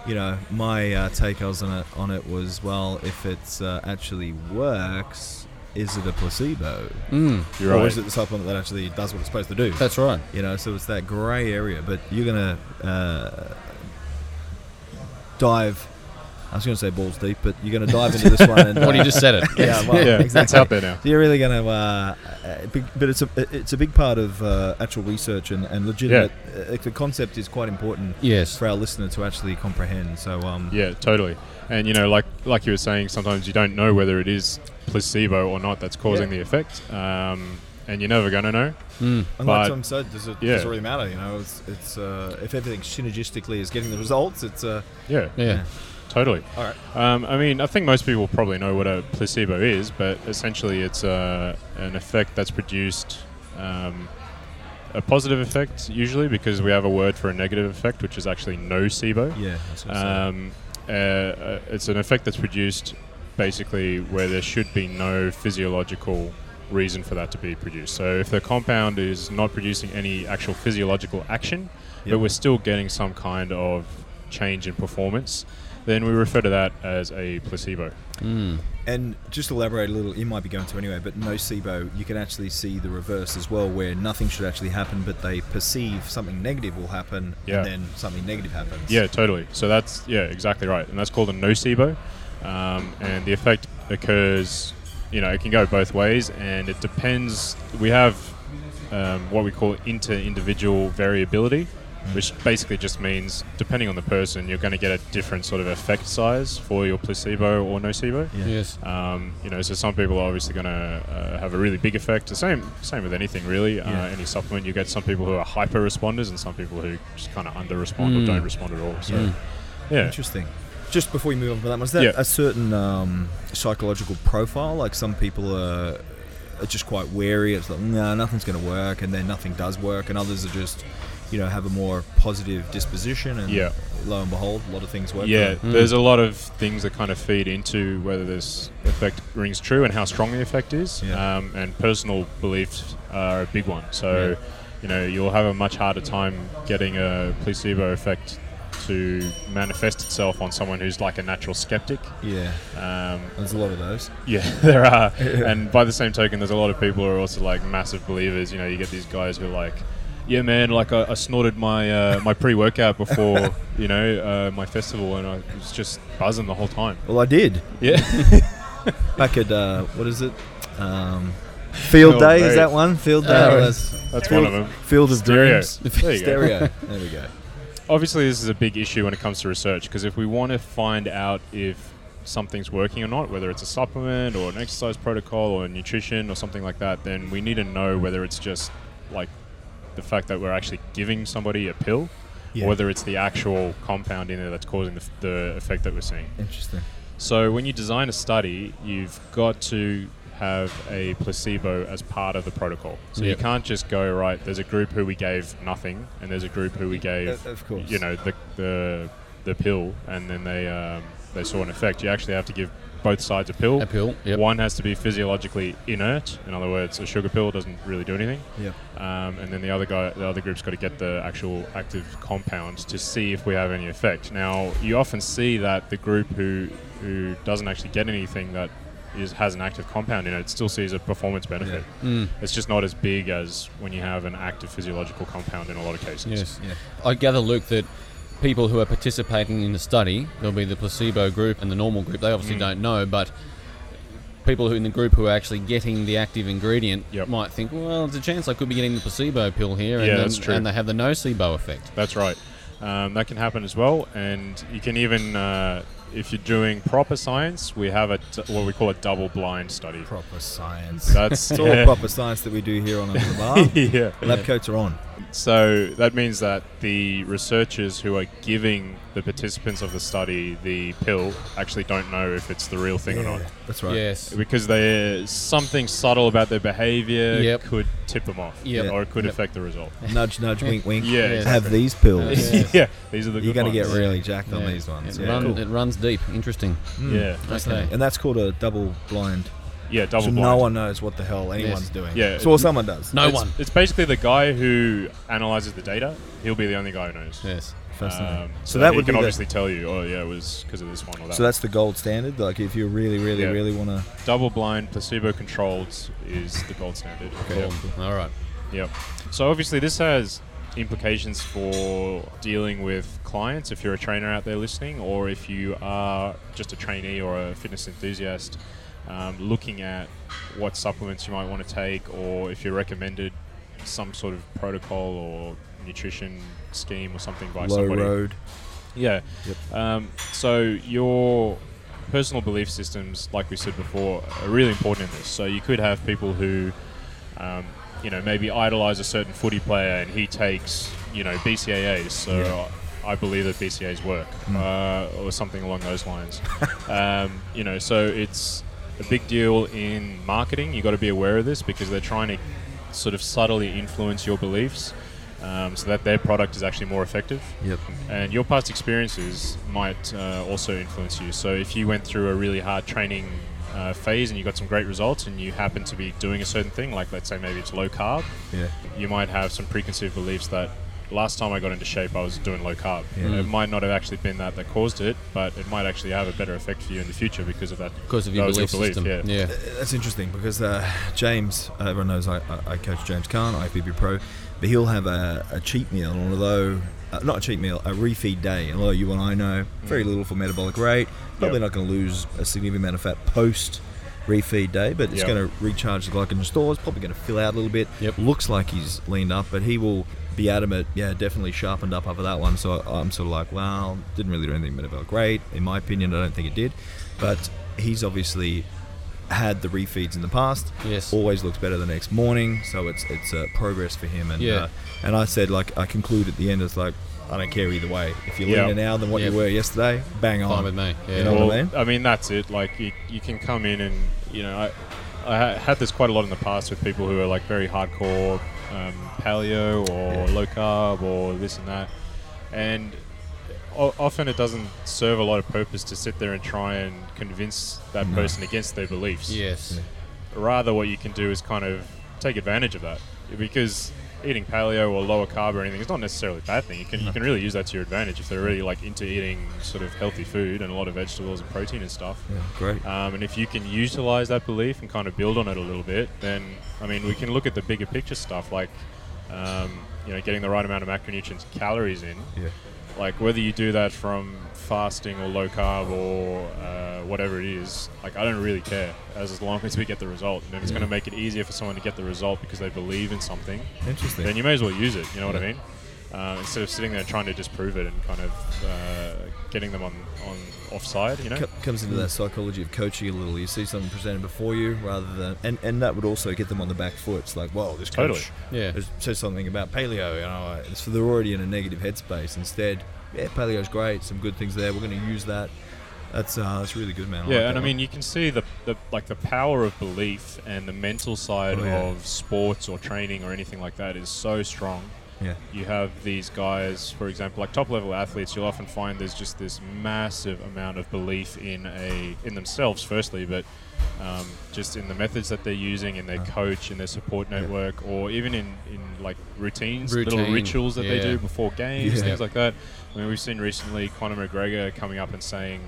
Speaker 2: you know, my uh, take on it on it was, well, if it uh, actually works, is it a placebo,
Speaker 1: Mm,
Speaker 3: You're
Speaker 2: or
Speaker 3: right.
Speaker 2: is it the supplement that actually does what it's supposed to do?
Speaker 1: that's right.
Speaker 2: You know, so it's that grey area. But you're gonna uh, dive. I was going to say balls deep, but you're going to dive into this one. And,
Speaker 1: What
Speaker 2: uh,
Speaker 1: you just said it.
Speaker 2: Yeah, well,
Speaker 3: yeah,
Speaker 2: exactly.
Speaker 3: it's out there now.
Speaker 2: So you're really going to, uh, uh, but it's a it's a big part of uh, actual research and, and legitimate. Uh, the concept is quite important
Speaker 1: Yes.
Speaker 2: for our listener to actually comprehend. So um,
Speaker 3: Yeah, totally. And you know, like like you were saying, sometimes you don't know whether it is placebo or not that's causing
Speaker 2: Yeah.
Speaker 3: the effect, um, and you're never gonna know.
Speaker 1: Mm.
Speaker 2: and like
Speaker 3: but-
Speaker 2: Tom said, does it,
Speaker 3: yeah.
Speaker 2: does it really matter? You know, it's, it's uh, if everything synergistically is getting the results, it's uh,
Speaker 3: Yeah,
Speaker 1: Yeah.
Speaker 3: Totally.
Speaker 2: all right.
Speaker 3: Um, I mean, I think most people probably know what a placebo is, but essentially, it's uh, an effect that's produced. Um, a positive effect usually because we have a word for a negative effect, which is actually nocebo.
Speaker 2: Yeah, that's
Speaker 3: Um, uh, uh, it's an effect that's produced basically where there should be no physiological reason for that to be produced. So if the compound is not producing any actual physiological action,
Speaker 2: Yep.
Speaker 3: but we're still getting some kind of change in performance, then we refer to that as a placebo.
Speaker 1: Mm.
Speaker 2: And just elaborate a little, you might be going to anyway, but nocebo, you can actually see the reverse as well, where nothing should actually happen, but they perceive something negative will happen,
Speaker 3: Yeah.
Speaker 2: and then something negative happens.
Speaker 3: Yeah, totally. So that's yeah, exactly right, and that's called a nocebo, um, and the effect occurs. You know, it can go both ways, and it depends. We have um, what we call inter-individual variability, which basically just means depending on the person, you're going to get a different sort of effect size for your placebo or nocebo.
Speaker 2: Yeah.
Speaker 1: Yes.
Speaker 3: Um, you know, so some people are obviously going to uh, have a really big effect. The same, same with anything really.
Speaker 2: Yeah.
Speaker 3: Uh, any supplement, you get some people who are hyper responders and some people who just kind of under respond
Speaker 1: Mm.
Speaker 3: or don't respond at all. So,
Speaker 1: Mm.
Speaker 3: yeah,
Speaker 2: Interesting. Just before we move on from that, was that
Speaker 3: Yeah.
Speaker 2: a certain um, psychological profile? Like some people are, are just quite wary. It's like, no, nothing's going to work, and then nothing does work, and others are just, you know, have a more positive disposition, and
Speaker 3: Yeah.
Speaker 2: lo and behold, a lot of things work.
Speaker 3: Yeah.
Speaker 1: Mm.
Speaker 3: there's a lot of things that kind of feed into whether this effect rings true and how strong the effect is.
Speaker 2: Yeah.
Speaker 3: Um, and personal beliefs are a big one. So, you know, you'll have a much harder time getting a placebo effect to manifest itself on someone who's like a natural skeptic.
Speaker 2: yeah.
Speaker 3: Um,
Speaker 2: There's a lot of those.
Speaker 3: yeah, there are. and by the same token, there's a lot of people who are also like massive believers. You know, you get these guys who are like, yeah, man, like I, I snorted my uh, my pre-workout before, you know, uh, my festival, and I was just buzzing the whole time.
Speaker 2: Well, I did
Speaker 3: Yeah,
Speaker 2: back at uh, what is it? Um, Field
Speaker 3: Oh,
Speaker 2: Day is that one? Field Day.
Speaker 1: Oh,
Speaker 2: that's
Speaker 3: that's
Speaker 2: Field,
Speaker 3: one of them.
Speaker 2: Field of
Speaker 3: Stereo.
Speaker 2: Dreams.
Speaker 3: There.
Speaker 2: Stereo. there we go.
Speaker 3: Obviously, this is a big issue when it comes to research because if we want to find out if something's working or not, whether it's a supplement or an exercise protocol or nutrition or something like that, then we need to know whether it's just like the fact that we're actually giving somebody a pill
Speaker 2: Yeah.
Speaker 3: or whether it's the actual compound in there that's causing the, f- the effect that we're seeing.
Speaker 2: Interesting.
Speaker 3: So when you design a study, you've got to have a placebo as part of the protocol. So you can't just go right. There's a group who we gave nothing, and there's a group who we gave,
Speaker 2: Uh, of course.
Speaker 3: you know, the the, the pill, and then they um, they saw an effect. You actually have to give both sides a pill.
Speaker 1: A pill. Yep.
Speaker 3: One has to be physiologically inert. In other words, a sugar pill doesn't really do anything.
Speaker 2: Yep.
Speaker 3: Um, and then the other guy, the other group's got to get the actual active compound to see if we have any effect. Now, you often see that the group who who doesn't actually get anything that is has an active compound in it still sees a performance benefit.
Speaker 1: Mm.
Speaker 3: It's just not as big as when you have an active physiological compound in a lot of cases.
Speaker 1: Yes.
Speaker 2: Yeah.
Speaker 1: I gather, Luke, that people who are participating in the study, there'll be the placebo group and the normal group. They obviously
Speaker 3: Mm.
Speaker 1: don't know, but people who in the group who are actually getting the active ingredient
Speaker 3: Yep.
Speaker 1: might think, well, there's a chance I could be getting the placebo pill here, and,
Speaker 3: Yeah,
Speaker 1: then,
Speaker 3: that's true.
Speaker 1: and they have the nocebo effect.
Speaker 3: That's right. Um, that can happen as well, and you can even, uh, if you're doing proper science, we have a d- what we call a double-blind study.
Speaker 2: Proper science.
Speaker 3: That's
Speaker 2: It's all
Speaker 3: yeah.
Speaker 2: proper science that we do here on the bar.
Speaker 3: yeah.
Speaker 2: Lab coats are on.
Speaker 3: So that means that the researchers who are giving the participants of the study the pill actually don't know if it's the real thing or not.
Speaker 2: That's right.
Speaker 1: Yes.
Speaker 3: Because there's something subtle about their behavior
Speaker 1: Yep.
Speaker 3: could tip them off,
Speaker 1: Yep.
Speaker 3: or it could
Speaker 1: Yep.
Speaker 3: affect the result.
Speaker 2: Nudge, nudge, wink, wink.
Speaker 3: Yeah,
Speaker 1: Yeah.
Speaker 2: Have these pills.
Speaker 1: Yeah.
Speaker 3: yeah, these are the
Speaker 2: You're going to get really jacked on these ones.
Speaker 1: It,
Speaker 2: Yeah,
Speaker 1: run,
Speaker 2: cool.
Speaker 1: it runs deep. Interesting.
Speaker 2: Mm,
Speaker 3: Yeah.
Speaker 1: Okay.
Speaker 2: And that's called a double blind.
Speaker 3: Yeah, double
Speaker 2: so
Speaker 3: blind.
Speaker 2: no one knows what the hell anyone's doing.
Speaker 3: Yeah.
Speaker 2: So or someone does.
Speaker 1: No
Speaker 3: it's,
Speaker 1: one.
Speaker 3: It's basically the guy who analyzes the data. He'll be the only guy who knows.
Speaker 1: Yes.
Speaker 2: Fascinating.
Speaker 3: Um,
Speaker 2: so
Speaker 3: so
Speaker 2: that
Speaker 3: he
Speaker 2: would
Speaker 3: can
Speaker 2: be the,
Speaker 3: obviously tell you, oh yeah, it was because of this one or that.
Speaker 2: so that's the gold standard. Like if you really, really,
Speaker 3: Yeah.
Speaker 2: really want to.
Speaker 3: double-blind, placebo-controlled is the gold standard.
Speaker 2: Okay.
Speaker 1: All right.
Speaker 3: Yep. So obviously this has implications for dealing with clients if you're a trainer out there listening or if you are just a trainee or a fitness enthusiast um, looking at what supplements you might want to take or if you're recommended some sort of protocol or nutrition scheme or something by
Speaker 2: Low
Speaker 3: somebody.
Speaker 2: road.
Speaker 3: Yeah.
Speaker 2: Yep.
Speaker 3: Um, so your personal belief systems, like we said before, are really important in this. So you could have people who, um, you know, maybe idolize a certain footy player and he takes, you know, BCAAs. So
Speaker 2: Yeah.
Speaker 3: I believe that BCAAs work,
Speaker 2: Mm.
Speaker 3: uh, or something along those lines. um, you know, so it's a big deal in marketing. You've got to be aware of this because they're trying to sort of subtly influence your beliefs. Um, so that their product is actually more effective
Speaker 2: Yep.
Speaker 3: and your past experiences might uh, also influence you. So if you went through a really hard training uh, phase and you got some great results, and you happen to be doing a certain thing, like let's say maybe it's low carb,
Speaker 2: Yeah.
Speaker 3: you might have some preconceived beliefs that last time I got into shape, I was doing low carb.
Speaker 2: Yeah.
Speaker 3: It might not have actually been that that caused it, but it might actually have a better effect for you in the future because of that.
Speaker 1: Because of your belief
Speaker 3: your belief,
Speaker 1: system.
Speaker 3: yeah.
Speaker 1: yeah.
Speaker 2: That's interesting because uh, James, uh, everyone knows I, I, I coach James Kahn, IFBB Pro, but he'll have a, a cheat meal, and although uh, not a cheat meal, a refeed day. And although you and I know very little for metabolic rate, probably
Speaker 3: Mm. Yep.
Speaker 2: not going to lose a significant amount of fat post refeed day, but it's
Speaker 3: Yep.
Speaker 2: going to recharge the glycogen stores, probably going to fill out a little bit.
Speaker 1: Yep.
Speaker 2: Looks like he's leaned up, but he will be adamant, yeah, definitely sharpened up after that one. So I'm sort of like, well, didn't really do anything metabolic great. In my opinion, I don't think it did. But he's obviously had the refeeds in the past.
Speaker 1: Yes.
Speaker 2: Always looks better the next morning, so it's it's uh, progress for him. And
Speaker 1: Yeah.
Speaker 2: uh, and I said like I conclude at the end, it's like I don't care either way. If you're
Speaker 3: Yeah.
Speaker 2: leaner now than what
Speaker 1: Yeah.
Speaker 2: you were yesterday, bang on.
Speaker 1: Fine with me. Yeah.
Speaker 2: You know what I
Speaker 3: well,
Speaker 2: mean?
Speaker 3: I mean that's it. Like you, you can come in and you know, I, I had this quite a lot in the past with people who are like very hardcore um, paleo or
Speaker 2: Yeah.
Speaker 3: low carb or this and that, and o- often it doesn't serve a lot of purpose to sit there and try and convince that
Speaker 2: No.
Speaker 3: person against their beliefs.
Speaker 1: Yes.
Speaker 3: Rather, what you can do is kind of take advantage of that because eating paleo or lower carb or anything is not necessarily a bad thing. You can you can really use that to your advantage if they're really like into eating sort of healthy food and a lot of vegetables and protein and stuff.
Speaker 2: Yeah, great.
Speaker 3: Um, and if you can utilize that belief and kind of build on it a little bit, then I mean, we can look at the bigger picture stuff like, um, you know, getting the right amount of macronutrients, calories in.
Speaker 2: Yeah.
Speaker 3: Like whether you do that from fasting or low carb or uh, whatever it is, like I don't really care as, as long as we get the result. And if it's
Speaker 2: Yeah.
Speaker 3: going to make it easier for someone to get the result because they believe in something,
Speaker 2: Interesting.
Speaker 3: then you may as well use it. You know what I mean? Uh, instead of sitting there trying to disprove it and kind of uh, getting them on, on offside, you know?
Speaker 2: Co- comes into that psychology of coaching a little. You see something presented before you, rather than and, and that would also get them on the back foot. It's like, whoa, this coach
Speaker 3: Totally.
Speaker 1: Yeah.
Speaker 2: has said something about paleo. You know, so they're already in a negative headspace. Instead, yeah, paleo's great. Some good things there. We're going to use that. That's uh, that's really good, man.
Speaker 3: Yeah,
Speaker 2: like
Speaker 3: and I mean, you can see the, the like the power of belief and the mental side
Speaker 2: Oh, yeah.
Speaker 3: of sports or training or anything like that is so strong.
Speaker 2: yeah,
Speaker 3: You have these guys, for example, like top level athletes. You'll often find there's just this massive amount of belief in a in themselves, firstly, but um, just in the methods that they're using, in their
Speaker 2: Uh.
Speaker 3: coach, in their support
Speaker 2: Yeah.
Speaker 3: network, or even in, in like routines, little rituals that they do before games,
Speaker 2: Yeah.
Speaker 3: things like that. I mean, we've seen recently Conor McGregor coming up and saying,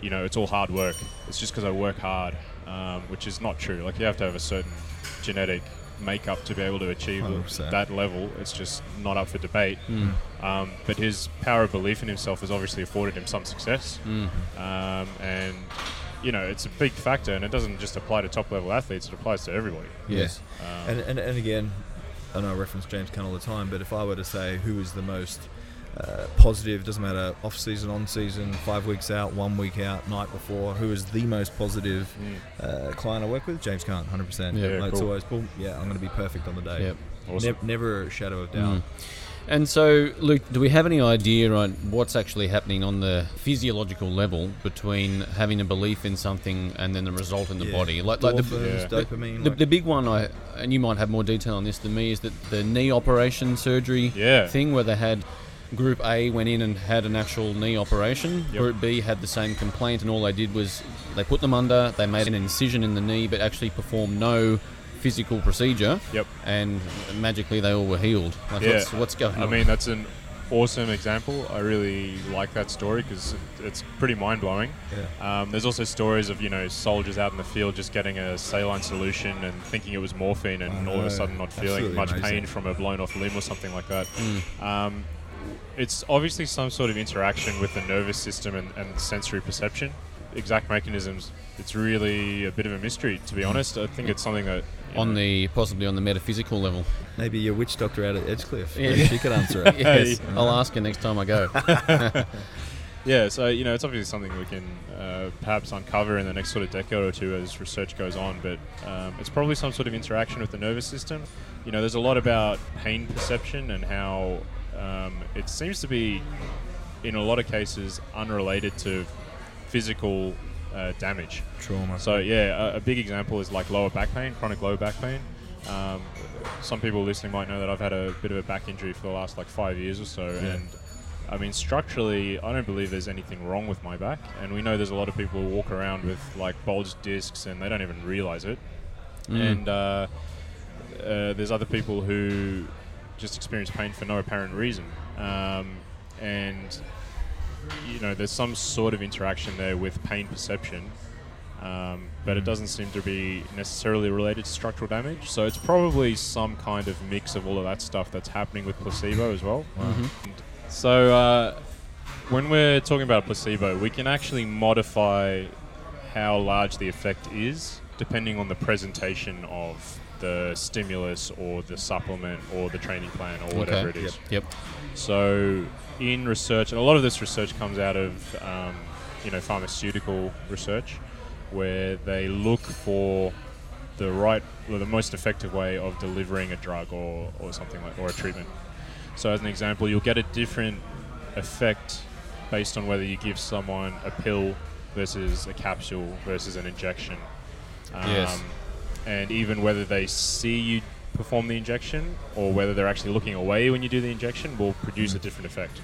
Speaker 3: you know, it's all hard work. It's just because I work hard, um, which is not true. Like you have to have a certain genetic makeup to be able to achieve
Speaker 2: 100%.
Speaker 3: that level. It's just not up for debate.
Speaker 1: Mm.
Speaker 3: Um, but his power of belief in himself has obviously afforded him some success.
Speaker 1: Mm.
Speaker 3: Um, and you know, it's a big factor, and it doesn't just apply to top level athletes; it applies to everybody.
Speaker 1: Yes.
Speaker 3: Um,
Speaker 2: and, and and again, I know I reference James Cunn all the time, but if I were to say who is the most uh, positive, doesn't matter off season, on season, five weeks out, one week out, night before, who is the most positive
Speaker 3: mm,
Speaker 2: uh, client I work with? James Cunn, hundred percent.
Speaker 1: Yeah,
Speaker 2: like, it's always boom. Yeah, I'm going to be perfect on the day.
Speaker 1: Yep.
Speaker 3: awesome.
Speaker 2: Nev- never a shadow of doubt.
Speaker 1: Mm. And so, Luke, do we have any idea on what's actually happening on the physiological level between having a belief in something and then the result in the
Speaker 2: Yeah.
Speaker 1: body? Like, like the,
Speaker 3: Yeah.
Speaker 2: dopamine.
Speaker 1: the,
Speaker 2: like-
Speaker 1: the big one, I and you might have more detail on this than me, is that the knee operation surgery
Speaker 3: Yeah.
Speaker 1: thing where they had Group A went in and had an actual knee operation.
Speaker 3: Yep.
Speaker 1: Group B had the same complaint, and all they did was they put them under, they made an incision in the knee, but actually performed no physical procedure,
Speaker 3: Yep.
Speaker 1: and magically they all were healed. Like,
Speaker 3: Yeah.
Speaker 1: what's, what's going
Speaker 3: I
Speaker 1: on?
Speaker 3: I mean, that's an awesome example. I really like that story because it's pretty mind blowing.
Speaker 2: yeah.
Speaker 3: Um, there's also stories of you know soldiers out in the field just getting a saline solution and thinking it was morphine, and all of a sudden not feeling much
Speaker 2: amazing.
Speaker 3: pain from a blown off limb or something like that.
Speaker 1: Mm.
Speaker 3: Um, it's obviously some sort of interaction with the nervous system and, and sensory perception. Exact mechanisms. It's really a bit of a mystery, to be honest. I think it's something that
Speaker 1: on
Speaker 3: know,
Speaker 1: the possibly on the metaphysical level.
Speaker 2: Maybe your witch doctor out at Edgecliff.
Speaker 1: Yeah.
Speaker 2: Maybe she could answer it.
Speaker 1: yes, I'll ask her next time I go.
Speaker 3: Yeah, so you know, it's obviously something we can uh, perhaps uncover in the next sort of decade or two as research goes on. But um, it's probably some sort of interaction with the nervous system. You know, there's a lot about pain perception and how um, it seems to be, in a lot of cases, unrelated to physical uh, damage.
Speaker 2: Trauma.
Speaker 3: So yeah, a, a big example is like lower back pain, chronic lower back pain. Um, some people listening might know that I've had a bit of a back injury for the last like five years or so, and I mean structurally, I don't believe there's anything wrong with my back, and we know there's a lot of people who walk around with like bulged discs and they don't even realize it,
Speaker 1: Mm.
Speaker 3: and uh, uh, there's other people who just experience pain for no apparent reason, um, and you know there's some sort of interaction there with pain perception um, but it doesn't seem to be necessarily related to structural damage. So it's probably some kind of mix of all of that stuff that's happening with placebo as well.
Speaker 1: Mhm.
Speaker 3: So uh, when we're talking about placebo, we can actually modify how large the effect is depending on the presentation of the stimulus or the supplement or the training plan or whatever
Speaker 1: Okay.
Speaker 3: it is.
Speaker 1: Yep.
Speaker 3: So, in research, and a lot of this research comes out of um, you know pharmaceutical research, where they look for the right, or the most effective way of delivering a drug or, or something like or a treatment. So, as an example, you'll get a different effect based on whether you give someone a pill versus a capsule versus an injection. Um,
Speaker 1: Yes.
Speaker 3: And even whether they see you perform the injection or whether they're actually looking away when you do the injection will produce a different effect.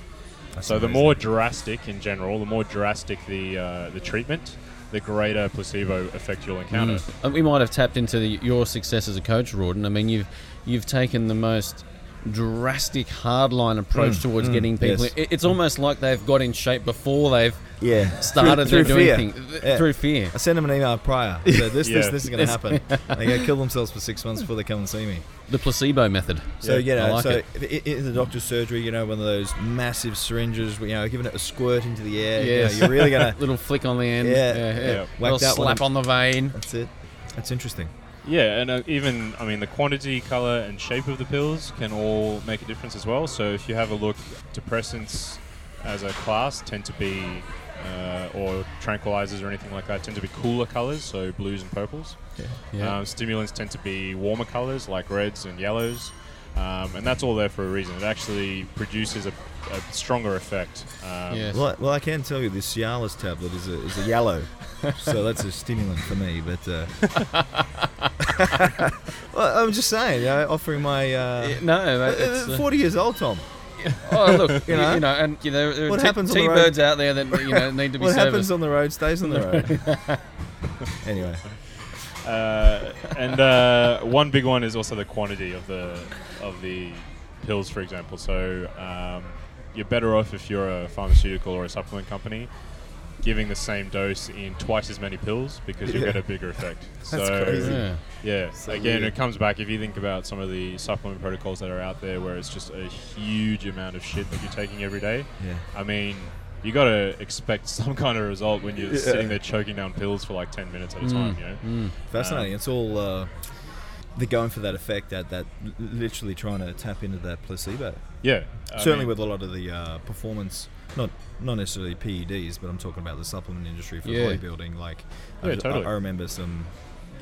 Speaker 2: That's
Speaker 3: so the more drastic in general, the more drastic the uh, the treatment, the greater placebo effect you'll encounter.
Speaker 1: Mm. Uh, We might have tapped into the, your success as a coach, Rawdon. I mean, you've you've taken the most drastic hardline approach
Speaker 2: Mm,
Speaker 1: towards
Speaker 2: mm,
Speaker 1: getting people.
Speaker 2: yes.
Speaker 1: It- It's almost like they've got in shape before they've
Speaker 2: yeah
Speaker 1: started
Speaker 2: through,
Speaker 1: to
Speaker 2: through
Speaker 1: do
Speaker 2: fear.
Speaker 1: th-
Speaker 2: Yeah.
Speaker 1: through fear.
Speaker 2: I sent them an email prior. So this, this,
Speaker 3: Yeah.
Speaker 2: this is going to happen. they go kill themselves for six months before they come and see me.
Speaker 1: The placebo method.
Speaker 2: So
Speaker 3: Yeah,
Speaker 2: you know,
Speaker 1: I like
Speaker 2: so
Speaker 1: it.
Speaker 2: i- i- in the doctor's surgery, you know, one of those massive syringes, you know, giving it a squirt into the air.
Speaker 1: Yes.
Speaker 2: You know, you're really gonna.
Speaker 1: Little flick on the end.
Speaker 2: Yeah.
Speaker 1: yeah,
Speaker 3: Yeah.
Speaker 1: yeah.
Speaker 2: Whack
Speaker 1: Little
Speaker 2: that
Speaker 1: slap
Speaker 2: up.
Speaker 1: on the vein.
Speaker 2: That's it. That's interesting.
Speaker 3: Yeah, and uh, even I mean the quantity, color, and shape of the pills can all make a difference as well. So if you have a look, depressants as a class tend to be, uh, or tranquilizers or anything like that, tend to be cooler colors, so blues and purples.
Speaker 2: Yeah.
Speaker 1: Yeah.
Speaker 3: Um, stimulants tend to be warmer colors like reds and yellows, um, and that's all there for a reason. It actually produces a, a stronger effect. Um,
Speaker 1: Yes.
Speaker 2: Well, I- well, I can tell you this Cialis tablet is a, is a yellow, so that's a stimulant for me. But uh, well, I'm just saying, you know, offering my uh,
Speaker 1: Yeah, no, mate, it's,
Speaker 2: uh,
Speaker 1: uh,
Speaker 2: 40 years old, Tom.
Speaker 1: oh look,
Speaker 2: You
Speaker 1: you
Speaker 2: know?
Speaker 1: know, and you know, there are
Speaker 2: What
Speaker 1: t-
Speaker 2: happens on the road-
Speaker 1: T-birds out there that you know need to be
Speaker 2: What happens on the road stays on the road. anyway,
Speaker 3: Uh, and uh, one big one is also the quantity of the of the pills, for example. So um, you're better off if you're a pharmaceutical or a supplement company giving the same dose in twice as many pills because you'll
Speaker 2: Yeah.
Speaker 3: get a bigger effect.
Speaker 2: That's
Speaker 3: so
Speaker 2: crazy.
Speaker 1: Yeah.
Speaker 3: yeah,
Speaker 2: So
Speaker 3: again,
Speaker 2: weird.
Speaker 3: it comes back if you think about some of the supplement protocols that are out there, where it's just a huge amount of shit that you're taking every day.
Speaker 2: yeah.
Speaker 3: I mean, you got to expect some kind of result when you're
Speaker 2: Yeah.
Speaker 3: sitting there choking down pills for like 10 minutes at a time. You know.
Speaker 1: Mm.
Speaker 2: Fascinating. it's all uh, they're going for that effect, that that literally trying to tap into that placebo.
Speaker 3: Yeah, I
Speaker 2: Certainly
Speaker 3: mean,
Speaker 2: with a lot of the uh, performance, not not necessarily PEDs, but I'm talking about the supplement industry for
Speaker 1: Yeah.
Speaker 2: bodybuilding. Like,
Speaker 3: Yeah,
Speaker 2: I-
Speaker 3: totally.
Speaker 2: I remember some,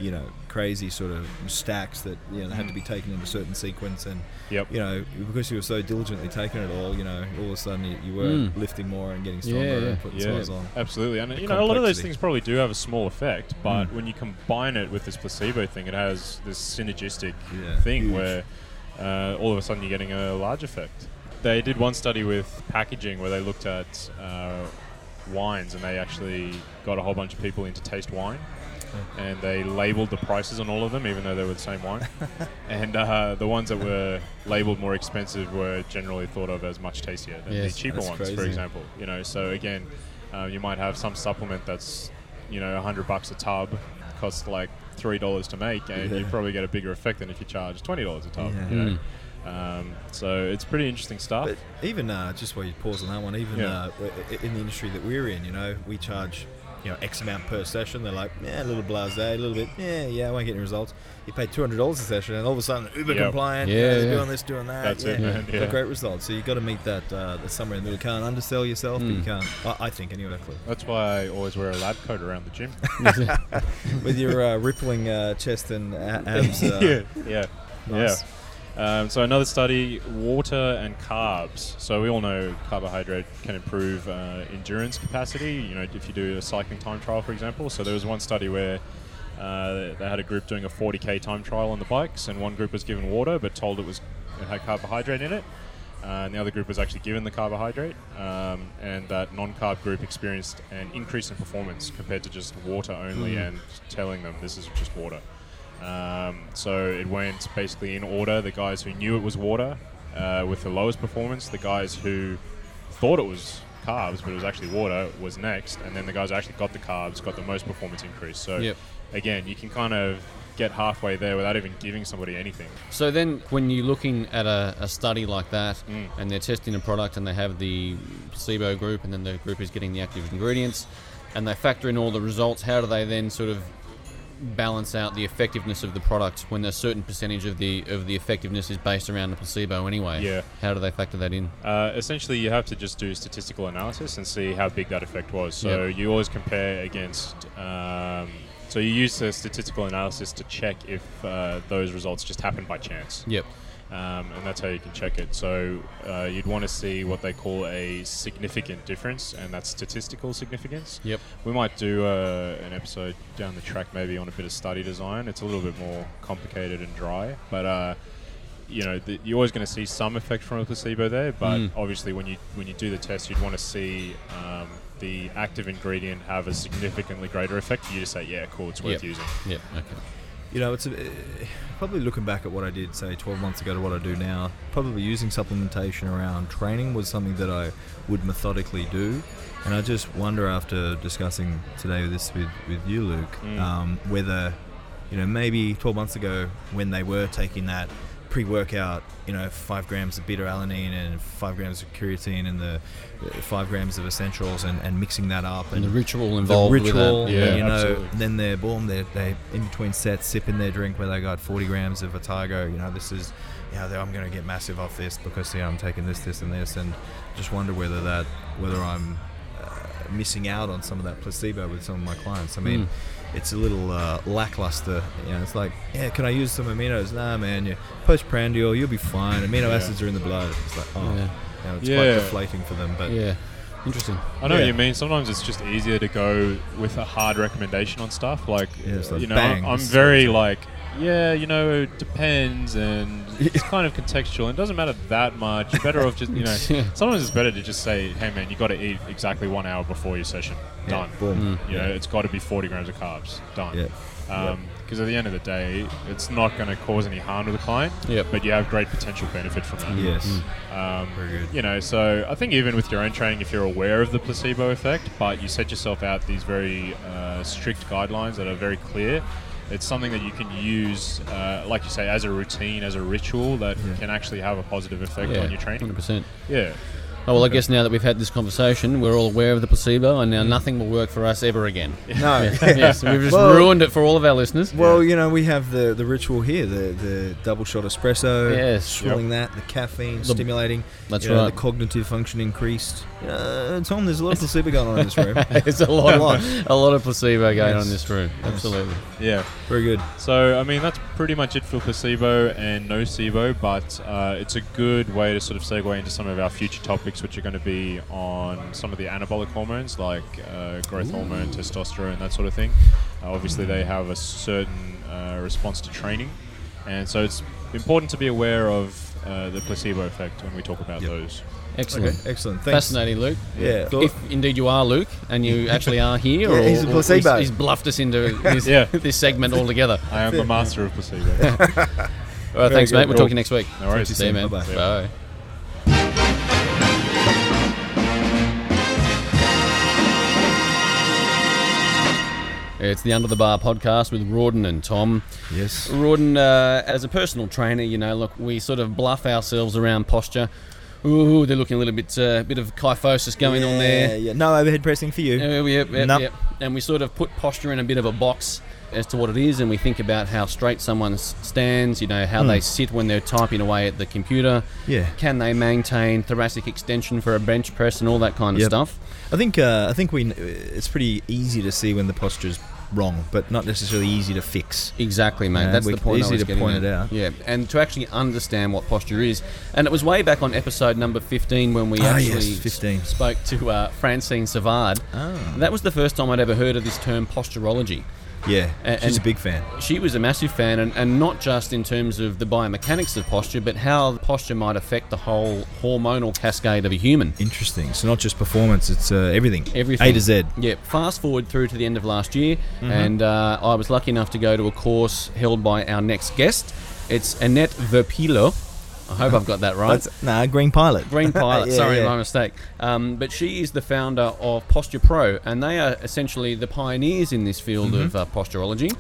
Speaker 2: you know, crazy sort of stacks that you know had to be taken in a certain sequence, and
Speaker 3: Yep.
Speaker 2: you know because you were so diligently taking it all, you know, all of a sudden you, you were
Speaker 1: Mm.
Speaker 2: lifting more and getting stronger
Speaker 1: Yeah, yeah.
Speaker 2: and putting
Speaker 3: Yeah,
Speaker 2: size on.
Speaker 3: absolutely. And
Speaker 2: The
Speaker 3: you know, a lot of those things probably do have a small effect, but
Speaker 2: Mm.
Speaker 3: when you combine it with this placebo thing, it has this synergistic
Speaker 2: Yeah,
Speaker 3: thing
Speaker 2: huge.
Speaker 3: where uh, all of a sudden you're getting a large effect. They did one study with packaging where they looked at uh, wines and they actually got a whole bunch of people into taste wine. And they labeled the prices on all of them, even though they were the same wine. and uh, the ones that were labeled more expensive were generally thought of as much tastier than
Speaker 1: Yes,
Speaker 3: the cheaper ones, for example. You know, so again, uh, you might have some supplement that's, you know, a hundred bucks a tub, costs like three dollars to make, and you probably get a bigger effect than if you charge twenty dollars a tub.
Speaker 2: Yeah.
Speaker 3: You know?
Speaker 1: Mm.
Speaker 3: Um, so it's pretty interesting stuff.
Speaker 2: But even uh, just while you pause on that one, even
Speaker 3: Yeah.
Speaker 2: uh, in the industry that we're in, you know, we charge you know X amount per session. They're like, yeah, a little blasé, a little bit, yeah, yeah, I won't get any results. You pay two hundred dollars a session, and all of a sudden, uber
Speaker 3: Yep.
Speaker 2: compliant,
Speaker 1: Yeah,
Speaker 2: yeah, they're
Speaker 1: yeah.
Speaker 2: doing this, doing that.
Speaker 3: That's
Speaker 2: yeah.
Speaker 3: it, man. Yeah.
Speaker 2: great results. So you have got to meet that uh, somewhere in the middle. You can't undersell yourself, but you
Speaker 1: Mm.
Speaker 2: can't. I, I think anyway.
Speaker 3: That's why I always wear a lab coat around the gym.
Speaker 2: With your uh, rippling uh, chest and abs. Uh,
Speaker 3: yeah, yeah,
Speaker 2: Nice.
Speaker 3: yeah. Um, so another study: water and carbs. So we all know carbohydrate can improve uh, endurance capacity. You know, if you do a cycling time trial, for example. So there was one study where uh, they had a group doing a 40k time trial on the bikes, and one group was given water but told it was it had carbohydrate in it. Uh, and the other group was actually given the carbohydrate, um, and that non-carb group experienced an increase in performance compared to just water only,
Speaker 1: Mm.
Speaker 3: and telling them this is just water. Um, so it went basically in order. The guys who knew it was water uh, with the lowest performance, the guys who thought it was carbs, but it was actually water, was next, and then the guys who actually got the carbs got the most performance increase. So
Speaker 1: Yep.
Speaker 3: again, you can kind of get halfway there without even giving somebody anything.
Speaker 1: So then, when you're looking at a, a study like that,
Speaker 3: Mm.
Speaker 1: and they're testing a product, and they have the placebo group, and then the group is getting the active ingredients, and they factor in all the results, how do they then sort of balance out the effectiveness of the product when a certain percentage of the of the effectiveness is based around the placebo anyway?
Speaker 3: Yeah.
Speaker 1: How do they factor that in?
Speaker 3: Uh, essentially, you have to just do statistical analysis and see how big that effect was. So
Speaker 1: Yep.
Speaker 3: you always compare against. Um, so you use the statistical analysis to check if uh, those results just happened by chance.
Speaker 1: Yep.
Speaker 3: Um, and that's how you can check it. So uh, you'd want to see what they call a significant difference, and that's statistical significance.
Speaker 1: Yep.
Speaker 3: We might do uh, an episode down the track, maybe on a bit of study design. It's a little bit more complicated and dry, but uh, you know, the, you're always going to see some effect from a placebo there. But
Speaker 1: Mm.
Speaker 3: obviously, when you when you do the test, you'd want to see um, the active ingredient have a significantly greater effect for you to say, yeah, cool, it's worth
Speaker 1: Yep.
Speaker 3: using.
Speaker 1: Yep. Okay.
Speaker 2: You know, it's a, probably looking back at what I did, say, 12 months ago to what I do now. Probably using supplementation around training was something that I would methodically do, and I just wonder after discussing today this with with you, Luke,
Speaker 3: Mm.
Speaker 2: um, whether you know maybe 12 months ago when they were taking that pre-workout, you know, five grams of beta alanine and five grams of creatine and the uh, five grams of essentials and, and mixing that up
Speaker 1: And the ritual
Speaker 2: the
Speaker 1: involved
Speaker 2: ritual,
Speaker 1: with that.
Speaker 3: Yeah,
Speaker 2: you know,
Speaker 3: absolutely.
Speaker 2: then they're boom, they they in between sets sipping their drink where they got 40 grams of Vitargo. You know, this is, you know, I'm going to get massive off this because you know, I'm taking this, this, and this, and just wonder whether that, whether I'm uh, missing out on some of that placebo with some of my clients. I mean.
Speaker 1: Mm.
Speaker 2: It's a little uh, lackluster, you know. It's like, yeah, can I use some aminos? Nah, man. You postprandial, you'll be fine. Amino
Speaker 3: Yeah.
Speaker 2: acids are in the blood. It's like, oh,
Speaker 1: Yeah.
Speaker 2: you know, it's
Speaker 3: Yeah.
Speaker 2: quite deflating for them. But
Speaker 1: Yeah. Interesting.
Speaker 3: I know
Speaker 2: Yeah.
Speaker 3: what you mean. Sometimes it's just easier to go with a hard recommendation on stuff. Like,
Speaker 2: Yeah, like
Speaker 3: you know,
Speaker 2: bang,
Speaker 3: I'm very like, yeah, you know, it depends, and it's kind of contextual. It doesn't matter that much. You're better off just, you know, sometimes it's better to just say, hey, man, you got to eat exactly one hour before your session. Done.
Speaker 2: boom.
Speaker 1: Mm.
Speaker 3: You know, it's got to be 40 grams of carbs. Done.
Speaker 2: Yeah.
Speaker 3: Because at the end of the day, it's not going to cause any harm to the client,
Speaker 1: Yep.
Speaker 3: but you have great potential benefit from that.
Speaker 2: Yes.
Speaker 3: Um,
Speaker 2: Very good.
Speaker 3: You know, so I think even with your own training, if you're aware of the placebo effect, but you set yourself out these very uh, strict guidelines that are very clear, it's something that you can use, uh, like you say, as a routine, as a ritual that
Speaker 2: Yeah.
Speaker 3: can actually have a positive effect
Speaker 1: Yeah.
Speaker 3: on your training.
Speaker 1: 100%.
Speaker 3: Yeah.
Speaker 1: Oh, well, I guess now that we've had this conversation, we're all aware of the placebo, and now nothing will work for us ever again.
Speaker 2: No.
Speaker 1: yes, we've just
Speaker 2: Well-
Speaker 1: ruined it for all of our listeners.
Speaker 2: Well, you know, we have the, the ritual here, the, the double shot espresso,
Speaker 1: Yes.
Speaker 2: swilling that, the caffeine
Speaker 1: The-
Speaker 2: stimulating,
Speaker 1: That's
Speaker 2: you know,
Speaker 1: right.
Speaker 2: the cognitive function increased. Uh, Tom, there's a lot of placebo going on in this room.
Speaker 1: There's a lot,
Speaker 2: A lot.
Speaker 1: of a lot of placebo going on in this room. Absolutely.
Speaker 3: Yeah.
Speaker 2: Very good.
Speaker 3: So, I mean, that's pretty much it for placebo and nocebo, but uh, it's a good way to sort of segue into some of our future topics, which are going to be on some of the anabolic hormones like uh, growth hormone, testosterone, that sort of thing. Uh, obviously, they have a certain uh, response to training, and so it's important to be aware of uh, the placebo effect when we talk about
Speaker 2: Yep.
Speaker 3: those.
Speaker 1: Excellent.
Speaker 2: Okay, excellent. Thanks.
Speaker 1: Fascinating, Luke.
Speaker 2: Yeah.
Speaker 1: If indeed you are Luke and you actually are here,
Speaker 2: Yeah,
Speaker 1: or,
Speaker 2: he's a placebo.
Speaker 1: he's, he's bluffed us into this,
Speaker 3: Yeah.
Speaker 1: this segment altogether.
Speaker 3: I am the master of placebo.
Speaker 1: All right,
Speaker 2: Very
Speaker 1: thanks,
Speaker 2: good.
Speaker 1: mate. We'll
Speaker 3: Cool.
Speaker 1: talk to you next week.
Speaker 3: No worries.
Speaker 1: See you, man.
Speaker 2: Bye-bye.
Speaker 1: Bye. It's the Under the Bar podcast with Rawdon and Tom.
Speaker 2: Yes.
Speaker 1: Rawdon, uh, as a personal trainer, you know, look, we sort of bluff ourselves around posture. Ooh, they're looking a little bit, uh, bit of kyphosis going on there.
Speaker 2: Yeah, yeah. No overhead pressing for you.
Speaker 1: Yeah, yep, yep,
Speaker 2: Nope.
Speaker 1: yep. And we sort of put posture in a bit of a box as to what it is, and we think about how straight someone stands, you know, how
Speaker 2: Hmm.
Speaker 1: they sit when they're typing away at the computer.
Speaker 2: Yeah.
Speaker 1: Can they maintain thoracic extension for a bench press and all that kind of
Speaker 2: Yep.
Speaker 1: stuff?
Speaker 2: I think uh, I think we. It's pretty easy to see when the posture's wrong, but not necessarily easy to fix.
Speaker 1: Exactly, mate. That's the point.
Speaker 2: Easy to
Speaker 1: getting
Speaker 2: point
Speaker 1: at.
Speaker 2: it out.
Speaker 1: Yeah, and to actually understand what posture is, and it was way back on episode number fifteen when we
Speaker 2: Ah,
Speaker 1: actually
Speaker 2: yes, 15.
Speaker 1: spoke to uh, Francine Savard.
Speaker 2: Ah.
Speaker 1: That was the first time I'd ever heard of this term posturology.
Speaker 2: Yeah.
Speaker 1: A-
Speaker 2: she's a big fan.
Speaker 1: She was a massive fan, and, and not just in terms of the biomechanics of posture, but how posture might affect the whole hormonal cascade of a human.
Speaker 2: Interesting. So not just performance; it's uh, everything.
Speaker 1: Everything.
Speaker 2: A to Z.
Speaker 1: Yeah, fast forward through to the end of last year,
Speaker 2: Mm-hmm.
Speaker 1: and uh, I was lucky enough to go to a course held by our next guest. It's Annette Verpillot. I hope I've got that right.
Speaker 2: That's, nah, Green Pilot.
Speaker 1: Green Pilot,
Speaker 2: Yeah,
Speaker 1: sorry,
Speaker 2: yeah.
Speaker 1: my mistake. Um, but she is the founder of Posture Pro, and they are essentially the pioneers in this field
Speaker 2: Mm-hmm.
Speaker 1: of uh, posturology.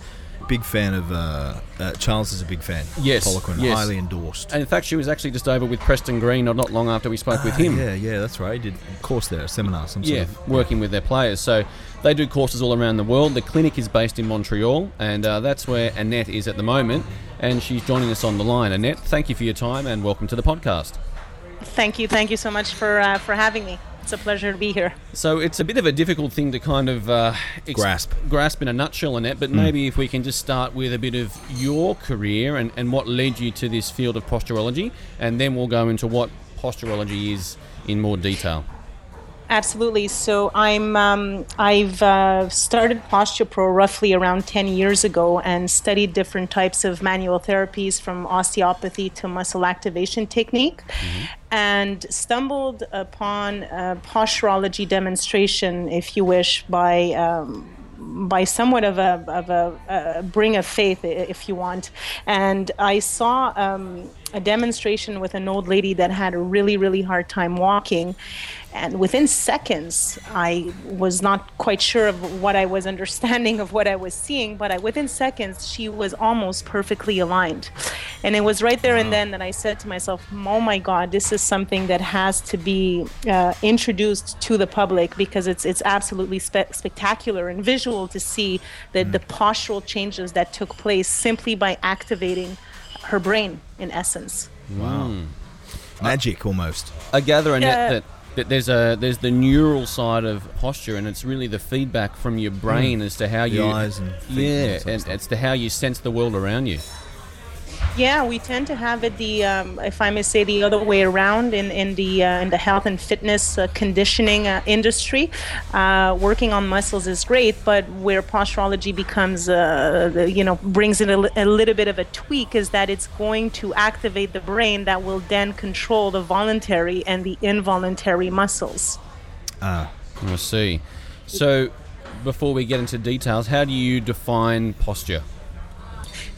Speaker 2: Big fan of uh, uh, Charles. Is a big fan.
Speaker 1: Yes,
Speaker 2: Poliquin,
Speaker 1: yes.
Speaker 2: highly endorsed.
Speaker 1: And in fact, she was actually just over with Preston Green not, not long after we spoke with
Speaker 2: Ah,
Speaker 1: him.
Speaker 2: Yeah, yeah, that's right. He did a course there, a seminar, some
Speaker 1: Yeah,
Speaker 2: sort of.
Speaker 1: working with their players. So they do courses all around the world. The clinic is based in Montreal, and uh, that's where Annette is at the moment. And she's joining us on the line. Annette, thank you for your time and welcome to the podcast.
Speaker 4: Thank you, thank you so much for uh, for having me. It's a pleasure to be here.
Speaker 1: So it's a bit of a difficult thing to kind of uh, ex-
Speaker 2: Grasp.
Speaker 1: grasp in a nutshell, Annette. But maybe if we can just start with a bit of your career and, and what led you to this field of posturology, and then we'll go into what posturology is in more detail.
Speaker 4: Absolutely. So I'm um, I've uh, started Posture Pro roughly around 10 years ago and studied different types of manual therapies from osteopathy to muscle activation technique, and stumbled upon a posturology demonstration, if you wish, by. Um, by somewhat of a, of a, a bring of faith, if you want. And I saw um, a demonstration with an old lady that had a really, really hard time walking. And within seconds, I was not quite sure of what I was understanding of what I was seeing, but I, within seconds, she was almost perfectly aligned. And it was right there and then that I said to myself, oh my God, this is something that has to be uh, introduced to the public because it's, it's absolutely spe- spectacular and visual to see the, the postural changes that took place simply by activating her brain, in essence.
Speaker 2: Wow. Magic almost.
Speaker 1: I gather, Annette,
Speaker 4: Yeah.
Speaker 1: that, that there's a there's the neural side of posture, and it's really the feedback from your brain mm. as to how you
Speaker 2: eyes and and
Speaker 1: yeah, and
Speaker 2: stuff.
Speaker 1: as to how you sense the world around you.
Speaker 4: Yeah, we tend to have it the, um, if I may say, the other way around in in the uh, in the health and fitness uh, conditioning uh, industry. Uh, working on muscles is great, but where posturology becomes, uh, you know, brings in a, a little bit of a tweak is that it's going to activate the brain that will then control the voluntary and the involuntary muscles.
Speaker 2: Ah,
Speaker 1: I see. So, before we get into details, how do you define posture?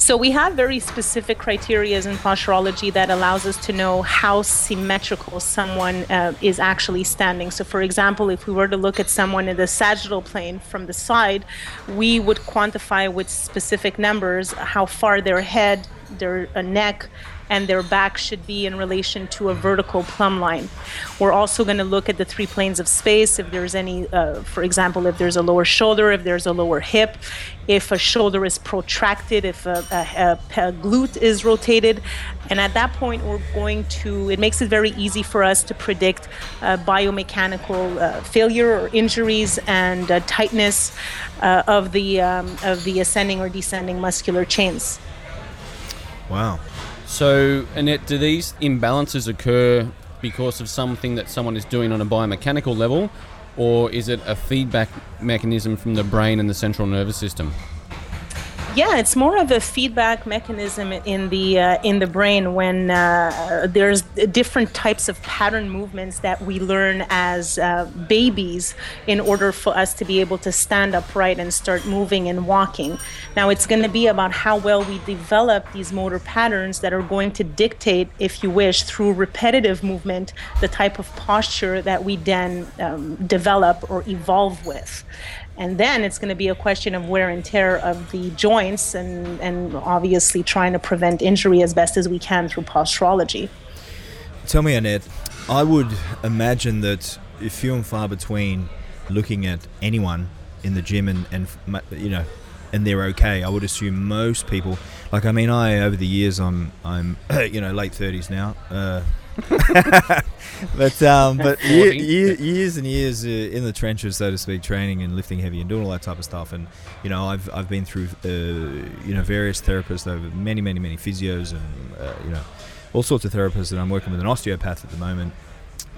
Speaker 4: So we have very specific criteria in posturology that allows us to know how symmetrical someone uh, is actually standing. So, for example, if we were to look at someone in the sagittal plane from the side, we would quantify with specific numbers how far their head, their uh, neck, and their back should be in relation to a vertical plumb line. We're also going to look at the three planes of space. If there's any, uh, for example, if there's a lower shoulder, if there's a lower hip, if a shoulder is protracted, if a, a, a, a glute is rotated. And at that point, we're going to, it makes it very easy for us to predict uh, biomechanical uh, failure or injuries and uh, tightness uh, of, the, um, of the ascending or descending muscular chains.
Speaker 2: wow.
Speaker 1: So, Annette, do these imbalances occur because of something that someone is doing on a biomechanical level, or is it a feedback mechanism from the brain and the central nervous system?
Speaker 4: Yeah, it's more of a feedback mechanism in the uh, in the brain when uh, there's different types of pattern movements that we learn as uh, babies in order for us to be able to stand upright and start moving and walking. Now, it's going to be about how well we develop these motor patterns that are going to dictate, if you wish, through repetitive movement, the type of posture that we then um, develop or evolve with. And then it's going to be a question of wear and tear of the joints and, and obviously trying to prevent injury as best as we can through posturology.
Speaker 2: Tell me, Annette, I would imagine that if few and far between looking at anyone in the gym and, and you know, and they're okay, I would assume most people, like, I mean, I, over the years, I'm, I'm, you know, late 30s now. Uh, but um, but ye-
Speaker 1: Forty.
Speaker 2: ye- years and years uh, in the trenches, so to speak, training and lifting heavy and doing all that type of stuff. And you know, I've I've been through uh, you know various therapists over many many many physios and uh, you know all sorts of therapists, and I'm working with an osteopath at the moment.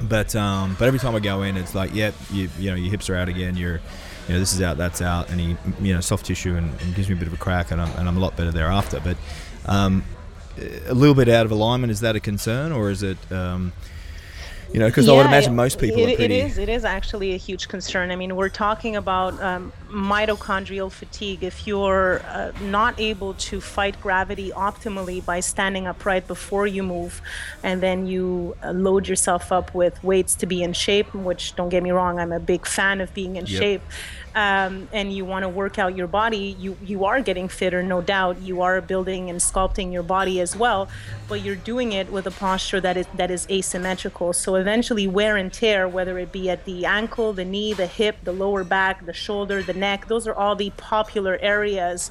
Speaker 2: But um, but every time I go in, it's like, yep, you you know your hips are out again. You're you know this is out, that's out, and he you know soft tissue and, and gives me a bit of a crack, and I'm and I'm a lot better thereafter. But um, a little bit out of alignment is that a concern, or is it? Um, you know, because I would imagine most people
Speaker 4: it,
Speaker 2: are pretty.
Speaker 4: It is. It is actually a huge concern. I mean, we're talking about um, mitochondrial fatigue. If you're uh, not able to fight gravity optimally by standing upright before you move, and then you uh, load yourself up with weights to be in shape, which don't get me wrong, I'm a big fan of being in
Speaker 2: Yep.
Speaker 4: shape. Um, and you want to work out your body, you you are getting fitter, no doubt. You are building and sculpting your body as well, but you're doing it with a posture that is that is asymmetrical. So eventually, wear and tear, whether it be at the ankle, the knee, the hip, the lower back, the shoulder, the neck, those are all the popular areas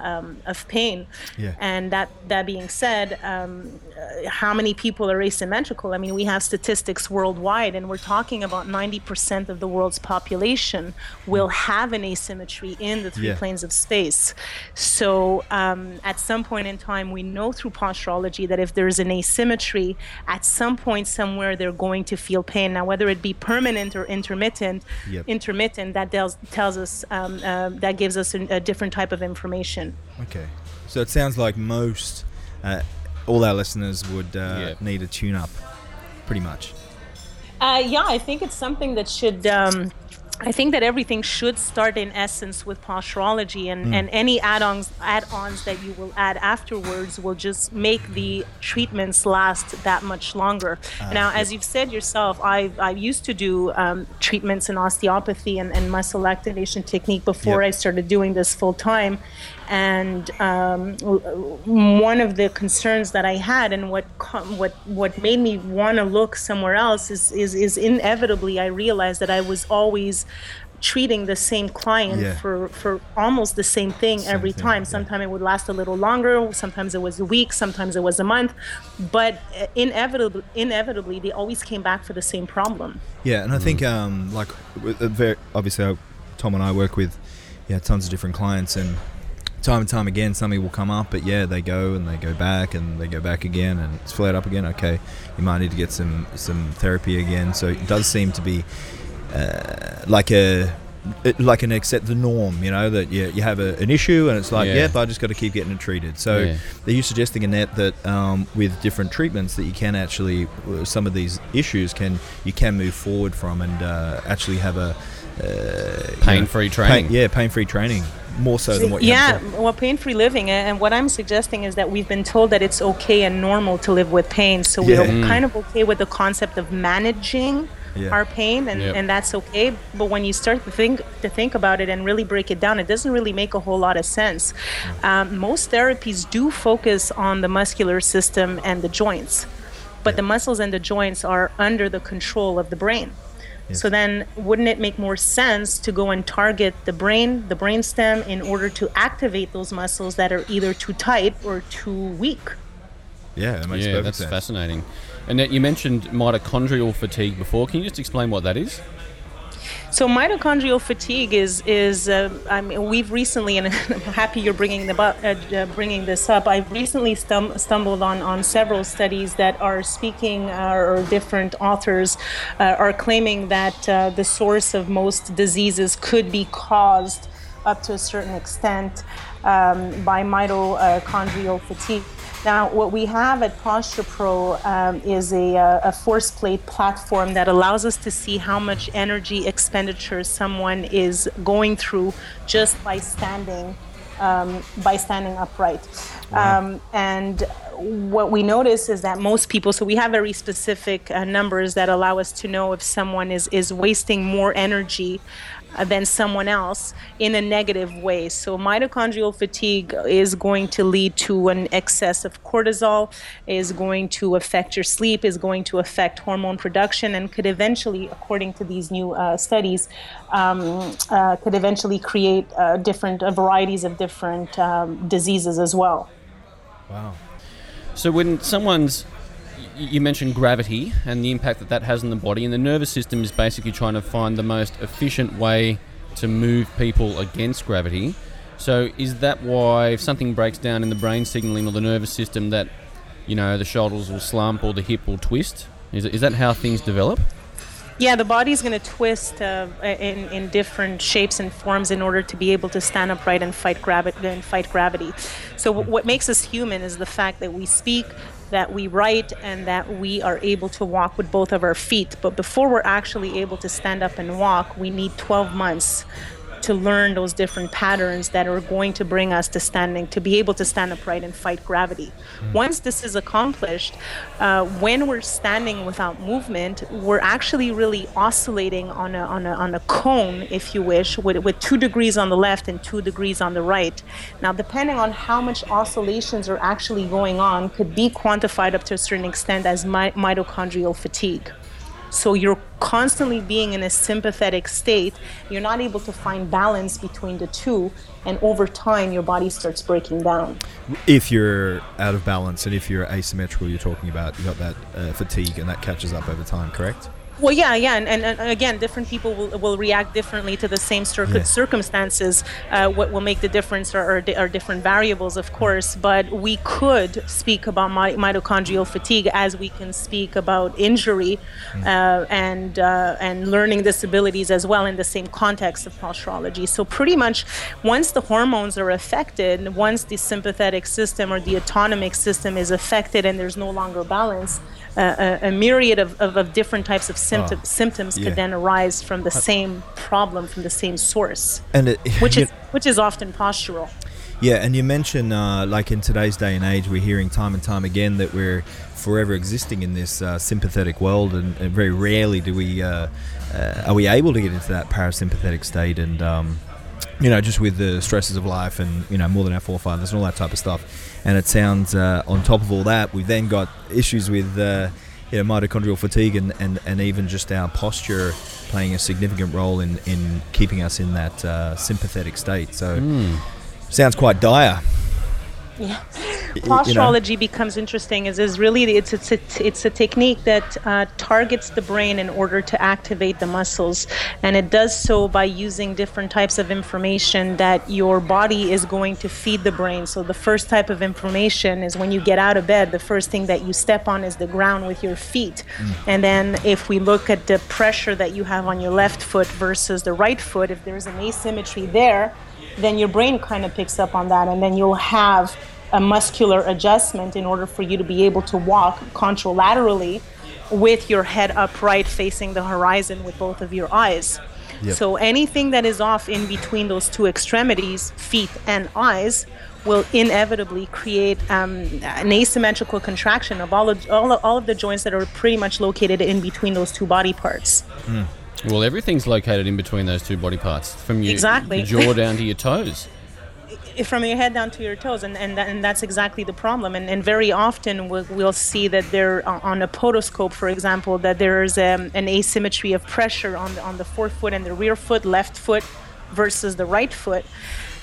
Speaker 4: um, of pain.
Speaker 2: Yeah.
Speaker 4: And that that being said, um, uh, how many people are asymmetrical? I mean, we have statistics worldwide, and we're talking about 90% of the world's population will have an asymmetry in the three
Speaker 2: Yeah.
Speaker 4: planes of space. So um, at some point in time, we know through posturology that if there's an asymmetry, at some point somewhere they're going to feel pain. Now, whether it be permanent or intermittent,
Speaker 2: Yep.
Speaker 4: intermittent that tells tells us um, uh, that gives us a, a different type of information.
Speaker 2: Okay. So it sounds like most, uh, all our listeners would uh,
Speaker 1: Yeah.
Speaker 2: need a tune up, pretty much.
Speaker 4: Uh, yeah, I think it's something that should. Um, I think that everything should start in essence with posturology, and, and any add-ons add-ons that you will add afterwards will just make the treatments last that much longer. now, as you've said yourself, I I used to do um, treatments in osteopathy and, and muscle activation technique before
Speaker 2: Yep.
Speaker 4: I started doing this full time, and um, one of the concerns that I had and what what what made me want to look somewhere else is, is is inevitably I realized that I was always treating the same client
Speaker 2: Yeah.
Speaker 4: for for almost the same thing
Speaker 2: Same
Speaker 4: every
Speaker 2: thing,
Speaker 4: time
Speaker 2: yeah.
Speaker 4: sometimes it would last a little longer sometimes it was a week sometimes it was a month but uh, inevitably inevitably they always came back for the same problem
Speaker 2: Yeah, and I think um, like with a very obviously uh, Tom and I work with yeah tons of different clients and time and time again something will come up but yeah they go and they go back and they go back again and it's flared up again okay you might need to get some some therapy again so it does seem to be uh, like a it- like an accept the norm you know that you, you have a, an issue and it's like
Speaker 1: Yeah.
Speaker 2: yep I just got to keep getting it treated so
Speaker 1: Yeah.
Speaker 2: are you suggesting Annette that um, with different treatments that you can actually uh, some of these issues can you can move forward from and uh, actually have a uh, you know,
Speaker 1: Pain-free training.
Speaker 2: pain- yeah, pain-free training more so than what you
Speaker 4: yeah
Speaker 2: had before.
Speaker 4: well pain-free living and what i'm suggesting is that we've been told that it's okay and normal to live with pain so we're
Speaker 2: Mm.
Speaker 4: kind of okay with the concept of managing
Speaker 2: Yeah.
Speaker 4: our pain and,
Speaker 1: Yep.
Speaker 4: and that's okay but when you start to think to think about it and really break it down it doesn't really make a whole lot of sense um, most therapies do focus on the muscular system and the joints but the muscles and the joints are under the control of the brain so then, wouldn't it make more sense to go and target the brain, the brainstem, in order to activate those muscles that are either too tight or too weak?
Speaker 2: yeah that makes
Speaker 1: yeah,
Speaker 2: perfect
Speaker 1: that's
Speaker 2: sense.
Speaker 1: fascinating. And that you mentioned mitochondrial fatigue before. Can you just explain what that is?
Speaker 4: So mitochondrial fatigue is is uh, I mean we've recently and I'm happy you're bringing the uh, uh, bringing this up. I've recently stum- stumbled on on several studies that are speaking uh, or different authors uh, are claiming that uh, the source of most diseases could be caused up to a certain extent um, by mitochondrial fatigue. Now, what we have at Posture Pro um, is a, uh, a force plate platform that allows us to see how much energy expenditure someone is going through just by standing um, by standing upright. Um, and what we notice is that most people, so we have very specific uh, numbers that allow us to know if someone is, is wasting more energy than someone else in a negative way. So mitochondrial fatigue is going to lead to an excess of cortisol, is going to affect your sleep, is going to affect hormone production, and could eventually, according to these new uh, studies, um, uh, could eventually create uh, different uh, varieties of different um, diseases as well.
Speaker 2: wow
Speaker 1: So when someone's you mentioned gravity and the impact that that has on the body, and the nervous system is basically trying to find the most efficient way to move people against gravity. So is that why if something breaks down in the brain signaling or the nervous system, that you know the shoulders will slump or the hip will twist? Is, is that how things develop?
Speaker 4: Yeah, the body's going to twist uh, in in different shapes and forms in order to be able to stand upright and fight gravity and fight gravity. So w- what makes us human is the fact that we speak, that we write, and that we are able to walk with both of our feet. But before we're actually able to stand up and walk, we need 12 months to learn those different patterns that are going to bring us to standing, to be able to stand upright and fight gravity. Once this is accomplished, uh, when we're standing without movement, we're actually really oscillating on a, on a, on a cone, if you wish, with, with two degrees on the left and two degrees on the right. Now, depending on how much oscillations are actually going on, could be quantified up to a certain extent as mi- mitochondrial fatigue. So you're constantly being in a sympathetic state. You're not able to find balance between the two, and over time, your body starts breaking down.
Speaker 2: If you're out of balance and if you're asymmetrical, you're talking about you got that uh, fatigue and that catches up over time, correct?
Speaker 4: Well, yeah, yeah, and, and, and, again, different people will, will react differently to the same cir- circumstances. Uh, what will make the difference are, are, are, different variables, of course, but we could speak about my, mitochondrial fatigue as we can speak about injury mm. uh, and uh, and learning disabilities as well in the same context of posturology. So pretty much, once the hormones are affected, once the sympathetic system or the autonomic system is affected, and there's no longer balance a, a, myriad of, of, of, different types of symptom, oh, symptoms yeah. could then arise from the same problem, from the same source,
Speaker 2: and it,
Speaker 4: which is which is often postural.
Speaker 2: Yeah, and you mentioned uh, like in today's day and age, we're hearing time and time again that we're forever existing in this uh, sympathetic world, and, and, very rarely do we uh, uh are we able to get into that parasympathetic state and. Um, you know, just with the stresses of life and, you know, more than our forefathers and all that type of stuff. And it sounds, uh, on top of all that, we've then got issues with, uh, you know, mitochondrial fatigue and, and, and even just our posture playing a significant role in, in keeping us in that uh, sympathetic state. So, mm. sounds quite dire.
Speaker 4: Yeah posturology you know? becomes interesting is, is really it's it's a, it's a technique that uh, targets the brain in order to activate the muscles and it does so by using different types of information that your body is going to feed the brain so the first type of information is when you get out of bed the first thing that you step on is the ground with your feet mm. and then if we look at the pressure that you have on your left foot versus the right foot if there's an asymmetry there then your brain kind of picks up on that and then you'll have a muscular adjustment in order for you to be able to walk contralaterally with your head upright facing the horizon with both of your eyes. Yep. So anything that is off in between those two extremities, feet and eyes, will inevitably create um, an asymmetrical contraction of all of, all, of, all of the joints that are pretty much located in between those two body parts.
Speaker 1: Mm. Well, everything's located in between those two body parts, from your,
Speaker 4: exactly.
Speaker 1: your jaw down to your toes
Speaker 4: from your head down to your toes, and and, that, and that's exactly the problem. And, and very often we'll, we'll see that there on a podoscope, for example, that there's um, an asymmetry of pressure on the, on the forefoot and the rear foot, left foot versus the right foot.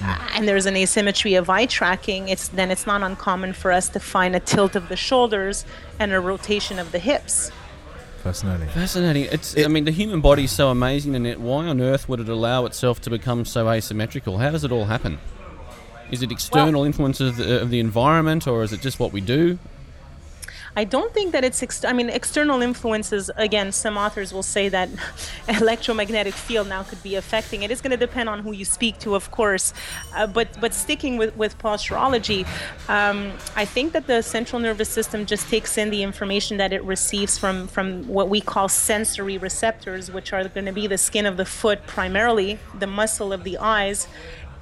Speaker 4: Uh, and there's an asymmetry of eye tracking, it's then it's not uncommon for us to find a tilt of the shoulders and a rotation of the hips.
Speaker 2: Fascinating.
Speaker 1: Fascinating. It's. It, I mean, the human body is so amazing, and why on earth would it allow itself to become so asymmetrical? How does it all happen? Is it external well, influences of the, of the, environment, or is it just what we do?
Speaker 4: I don't think that it's. Ex- I mean, external influences. Again, some authors will say that electromagnetic field now could be affecting it. It's going to depend on who you speak to, of course. Uh, but but sticking with with posturology, um, I think that the central nervous system just takes in the information that it receives from from what we call sensory receptors, which are going to be the skin of the foot primarily, the muscle of the eyes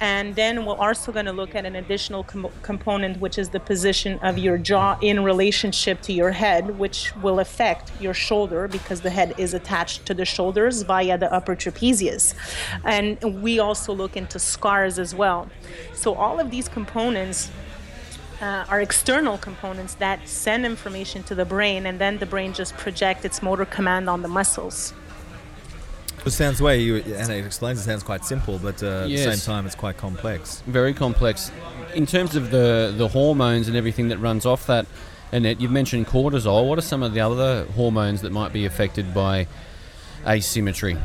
Speaker 4: and then we're also going to look at an additional com- component, which is the position of your jaw in relationship to your head, which will affect your shoulder because the head is attached to the shoulders via the upper trapezius. And we also look into scars as well. So, all of these components uh, are external components that send information to the brain, and then the brain just projects its motor command on the muscles.
Speaker 2: It sounds way you and it explains it sounds quite simple, but uh, yes. at the same time it's quite complex.
Speaker 1: Very complex. In terms of the the hormones and everything that runs off that, Annette, you've mentioned cortisol. What are some of the other hormones that might be affected by asymmetry?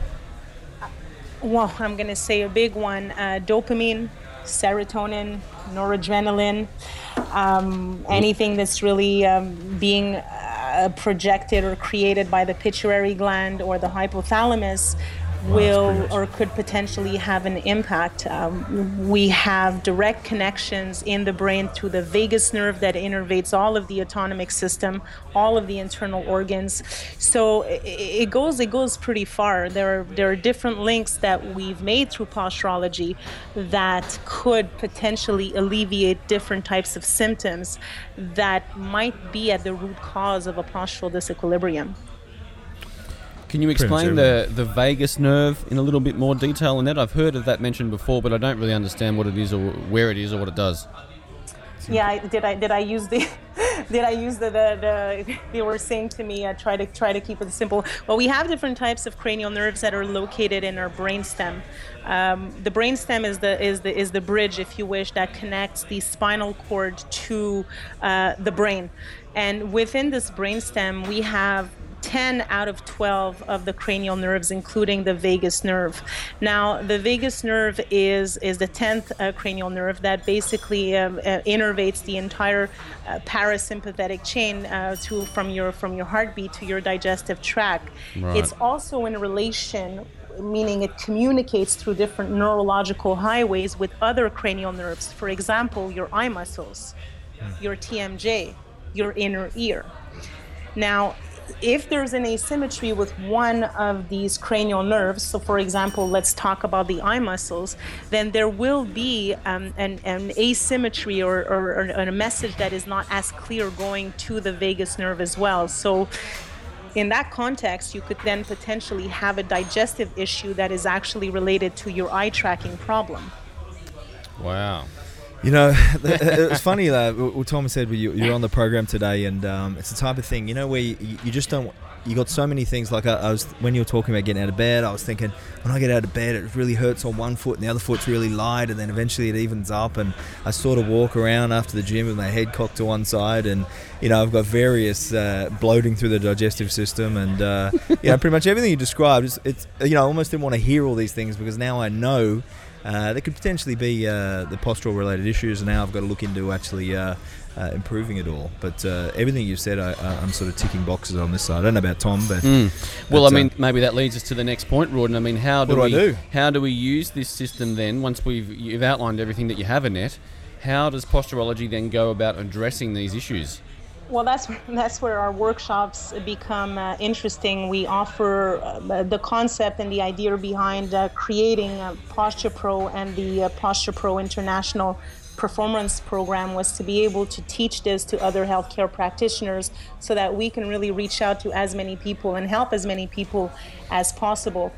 Speaker 4: Well, I'm going to say a big one: uh, dopamine, serotonin, noradrenaline, um, anything that's really um, being uh, projected or created by the pituitary gland or the hypothalamus will or could potentially have an impact. Um, we have direct connections in the brain through the vagus nerve that innervates all of the autonomic system, all of the internal organs. So it, it goes it goes pretty far. There are there are different links that we've made through posturology that could potentially alleviate different types of symptoms that might be at the root cause of a postural disequilibrium.
Speaker 1: Can you explain the, the vagus nerve in a little bit more detail in that? I've heard of that mentioned before, but I don't really understand what it is or where it is or what it does.
Speaker 4: Yeah, did I did I use the did I use the, the, the they were saying to me, I try to try to keep it simple. Well, we have different types of cranial nerves that are located in our brainstem. Um, the brainstem is the is the is the bridge, if you wish, that connects the spinal cord to uh, the brain. And within this brainstem, we have 10 out of 12 of the cranial nerves, including the vagus nerve. Now, the vagus nerve is, is the 10th uh, cranial nerve that basically um, uh, innervates the entire uh, parasympathetic chain uh, to, from, your, from your heartbeat to your digestive tract.
Speaker 1: Right.
Speaker 4: It's also in relation meaning it communicates through different neurological highways with other cranial nerves. For example, your eye muscles, your TMJ, your inner ear. Now, if there's an asymmetry with one of these cranial nerves, so for example, let's talk about the eye muscles, then there will be um, an, an, asymmetry or, or, or, a message that is not as clear going to the vagus nerve as well. So, in that context, you could then potentially have a digestive issue that is actually related to your eye tracking problem.
Speaker 1: Wow.
Speaker 2: You know, it was funny that what Thomas said you, you're on the program today, and um, it's the type of thing you know where you, you just don't. You got so many things. Like I, I, was when you were talking about getting out of bed, I was thinking when I get out of bed, it really hurts on one foot, and the other foot's really light, and then eventually it evens up, and I sort of walk around after the gym with my head cocked to one side, and you know I've got various uh, bloating through the digestive system, and uh, you know pretty much everything you described. It's, it's you know I almost didn't want to hear all these things because now I know uh, there could potentially be uh, the postural related issues, and now I've got to look into actually uh, uh improving it all. But uh, everything you've said, I, am sort of ticking boxes on this side. I don't know about Tom, but
Speaker 1: mm. well, but, I mean, maybe that leads us to the next point, Rawdon. I mean, how do, we
Speaker 2: do?
Speaker 1: how do we use this system then? Once we've you've outlined everything that you have it, how does posturology then go about addressing these issues?
Speaker 4: Well, that's that's where our workshops become uh, interesting. We offer uh, the concept and the idea behind uh, creating Posture Pro and the uh, Posture Pro International performance program was to be able to teach this to other healthcare practitioners so that we can really reach out to as many people and help as many people as possible.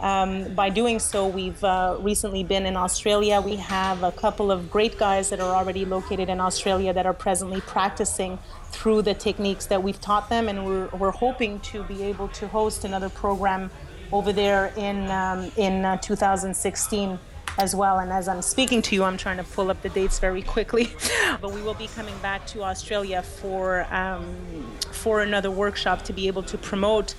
Speaker 4: Um, by doing so, we've uh, recently been in Australia. We have a couple of great guys that are already located in Australia that are presently practicing through the techniques that we've taught them, and we're, we're hoping to be able to host another program over there in, um, in uh, 2016 as well. And as I'm speaking to you, I'm trying to pull up the dates very quickly. but we will be coming back to Australia for um, for another workshop to be able to promote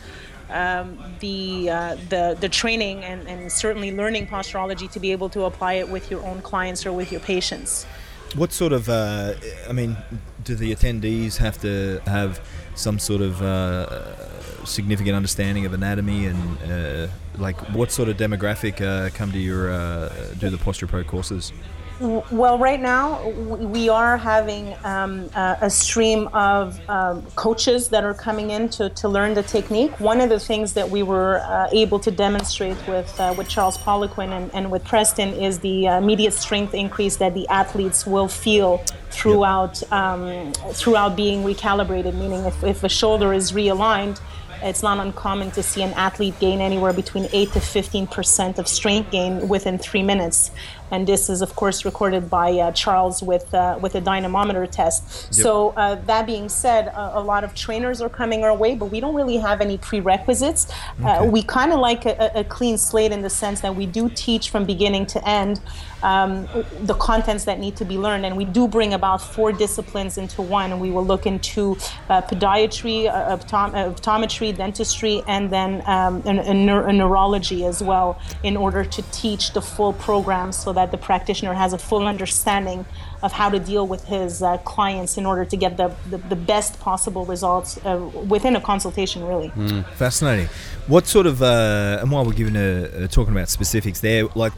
Speaker 4: um, the, uh, the the training and, and certainly learning posturology to be able to apply it with your own clients or with your patients.
Speaker 2: What sort of, uh, I mean, do the attendees have to have some sort of uh, significant understanding of anatomy and uh, like what sort of demographic uh, come to your uh, do the Posture Pro courses?
Speaker 4: Well, right now we are having um, a stream of um, coaches that are coming in to, to learn the technique. One of the things that we were uh, able to demonstrate with uh, with Charles Poliquin and, and with Preston is the uh, immediate strength increase that the athletes will feel throughout um, throughout being recalibrated. Meaning, if, if a shoulder is realigned, it's not uncommon to see an athlete gain anywhere between 8 to 15 percent of strength gain within three minutes and this is of course recorded by uh, Charles with uh, with a dynamometer test. Yep. So uh, that being said, a, a, lot of trainers are coming our way, but we don't really have any prerequisites. Uh, okay. we kind of like a, a, clean slate in the sense that we do teach from beginning to end um, the contents that need to be learned, and we do bring about four disciplines into one. And we will look into uh, podiatry, uh, optom- optometry, dentistry, and then um, a, neurology as well, in order to teach the full program so that the practitioner has a full understanding of how to deal with his uh, clients in order to get the, the, the best possible results uh, within a consultation, really.
Speaker 2: Mm, fascinating. What sort of, uh, and while we're giving a, talking about specifics there, like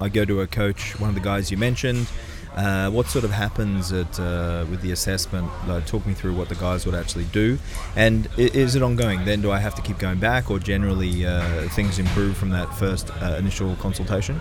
Speaker 2: I go to a coach, one of the guys you mentioned, uh, what sort of happens at, uh, with the assessment? Uh, talk me through what the guys would actually do, and is it ongoing? Then do I have to keep going back, or generally uh, things improve from that first uh, initial consultation?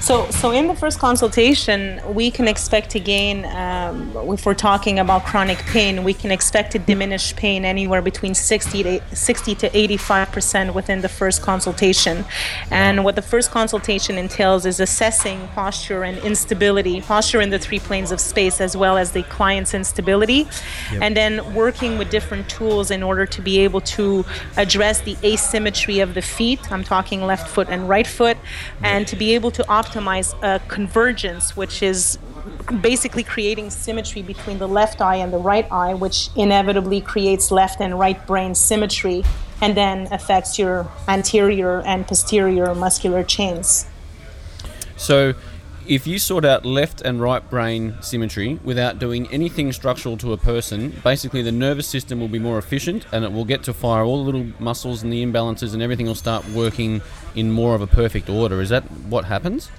Speaker 4: So, so in the first consultation, we can expect to gain, um, if we're talking about chronic pain, we can expect to diminish pain anywhere between 60 to 60 to 85 percent within the first consultation. And what the first consultation entails is assessing posture and instability, posture in the three planes of space, as well as the client's instability, yep. and then working with different tools in order to be able to address the asymmetry of the feet. I'm talking left foot and right foot, and to be able to optimize optimize a convergence, which is basically creating symmetry between the left eye and the right eye, which inevitably creates left and right brain symmetry and then affects your anterior and posterior muscular chains.
Speaker 1: So, if you sort out left and right brain symmetry without doing anything structural to a person, basically the nervous system will be more efficient and it will get to fire all the little muscles and the imbalances and everything will start working in more of a perfect order. Is that what happens?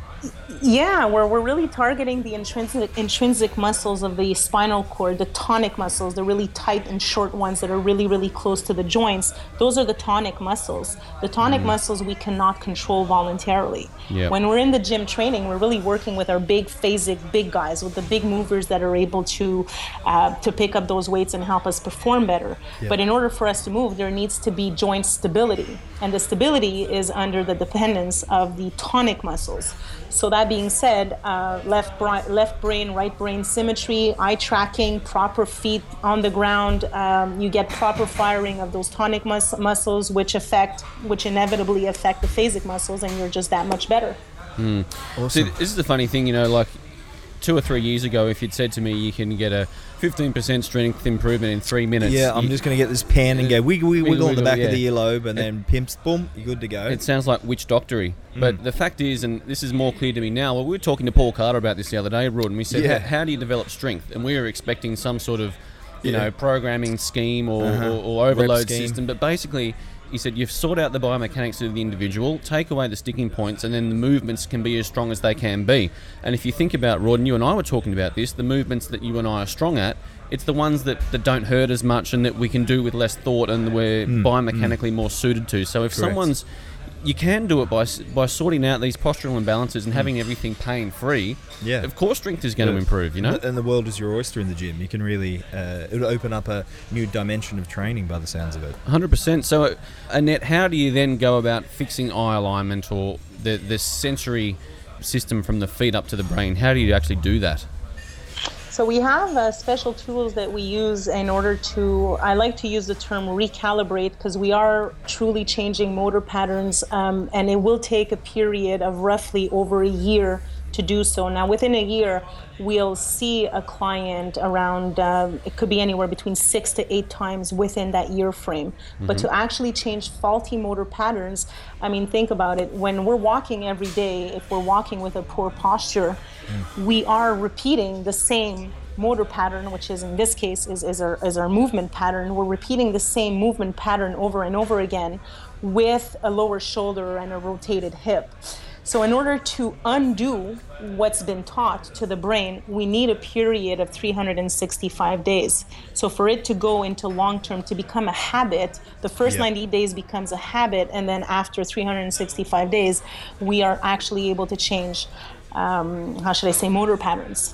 Speaker 4: Yeah, we're, we're really targeting the intrinsic intrinsic muscles of the spinal cord, the tonic muscles, the really tight and short ones that are really, really close to the joints. Those are the tonic muscles. The tonic mm. muscles we cannot control voluntarily. Yep. When we're in the gym training, we're really working with our big phasic big guys, with the big movers that are able to uh, to pick up those weights and help us perform better. Yep. But in order for us to move, there needs to be joint stability, and the stability is under the dependence of the tonic muscles. So that being said, uh, left, bra- left brain, right brain symmetry, eye tracking, proper feet on the ground, um, you get proper firing of those tonic mus- muscles, which affect, which inevitably affect the phasic muscles, and you're just that much better.
Speaker 1: Mm. Awesome. See, this is the funny thing, you know, like two or three years ago, if you'd said to me you can get a 15% strength improvement in three minutes.
Speaker 2: Yeah, I'm just going to get this pen and go wiggle, wiggle, wiggle on the back yeah. of the earlobe and it, then pimps, boom, you're good to go.
Speaker 1: It sounds like witch doctory. Mm. But the fact is, and this is more clear to me now, well, we were talking to Paul Carter about this the other day, Rod, and we said, yeah. how, how, do you develop strength? And we were expecting some sort of, you yeah. know, programming scheme or, uh-huh. or, or overload system. But basically, he said you've sort out the biomechanics of the individual, take away the sticking points, and then the movements can be as strong as they can be. And if you think about Rod, and you and I were talking about this, the movements that you and I are strong at, it's the ones that, that don't hurt as much and that we can do with less thought and we're mm, biomechanically mm. more suited to. So if Correct. someone's you can do it by by sorting out these postural imbalances and having everything pain free.
Speaker 2: Yeah,
Speaker 1: of course, strength is going yeah. to improve. You know,
Speaker 2: and the world is your oyster in the gym. You can really uh, it'll open up a new dimension of training by the sounds of it.
Speaker 1: Hundred percent. So, uh, Annette, how do you then go about fixing eye alignment or the the sensory system from the feet up to the brain? How do you actually do that?
Speaker 4: So we have uh, special tools that we use in order to, I like to use the term recalibrate because we are truly changing motor patterns um, and it will take a period of roughly over a year to do so. Now, within a year, we'll see a client around, uh, it could be anywhere between six to eight times within that year frame. Mm-hmm. But to actually change faulty motor patterns, I mean, think about it. When we're walking every day, if we're walking with a poor posture, mm. we are repeating the same motor pattern, which is in this case is, is, our, is our movement pattern. We're repeating the same movement pattern over and over again with a lower shoulder and a rotated hip. So, in order to undo what's been taught to the brain, we need a period of 365 days. So, for it to go into long term, to become a habit, the first yep. 90 days becomes a habit, and then after 365 days, we are actually able to change, um, how should I say, motor patterns.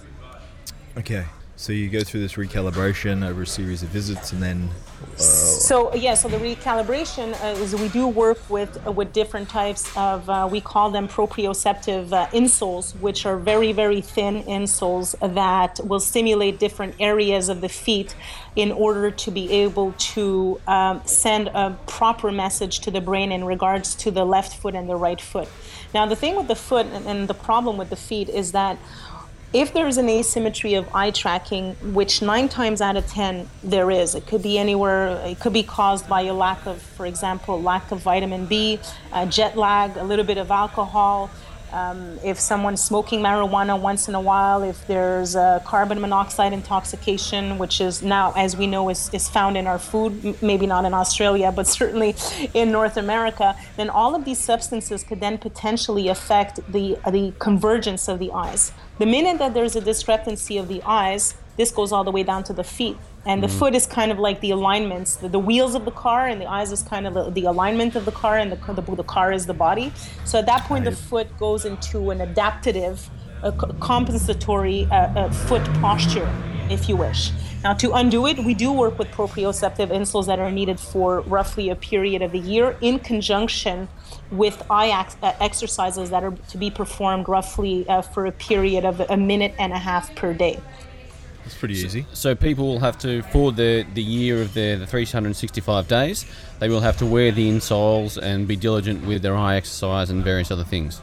Speaker 2: Okay. So you go through this recalibration over a series of visits, and then.
Speaker 4: Uh, so yeah, so the recalibration uh, is we do work with with different types of uh, we call them proprioceptive uh, insoles, which are very very thin insoles that will stimulate different areas of the feet in order to be able to um, send a proper message to the brain in regards to the left foot and the right foot. Now the thing with the foot and the problem with the feet is that if there's an asymmetry of eye tracking, which nine times out of ten there is, it could be anywhere, it could be caused by a lack of, for example, lack of vitamin B, uh, jet lag, a little bit of alcohol, um, if someone's smoking marijuana once in a while, if there's a carbon monoxide intoxication, which is now, as we know, is, is found in our food, maybe not in Australia, but certainly in North America, then all of these substances could then potentially affect the, the convergence of the eyes. The minute that there's a discrepancy of the eyes, this goes all the way down to the feet. And the foot is kind of like the alignments, the, the wheels of the car, and the eyes is kind of the, the alignment of the car, and the, the, the car is the body. So at that point, the foot goes into an adaptative, a compensatory uh, uh, foot posture, if you wish. Now, to undo it, we do work with proprioceptive insoles that are needed for roughly a period of a year in conjunction with eye ex- uh, exercises that are to be performed roughly uh, for a period of a minute and a half per day.
Speaker 2: It's pretty easy.
Speaker 1: So people will have to, for the, the year of their the 365 days, they will have to wear the insoles and be diligent with their eye exercise and various other things.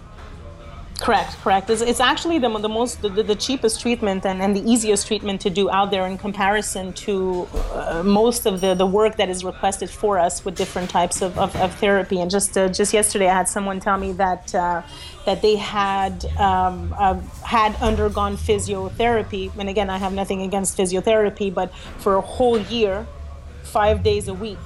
Speaker 4: Correct, correct. It's, it's actually the, the most the, the cheapest treatment and, and the easiest treatment to do out there in comparison to uh, most of the, the work that is requested for us with different types of, of, of therapy. And just uh, just yesterday, I had someone tell me that uh, that they had um, uh, had undergone physiotherapy. And again, I have nothing against physiotherapy, but for a whole year, five days a week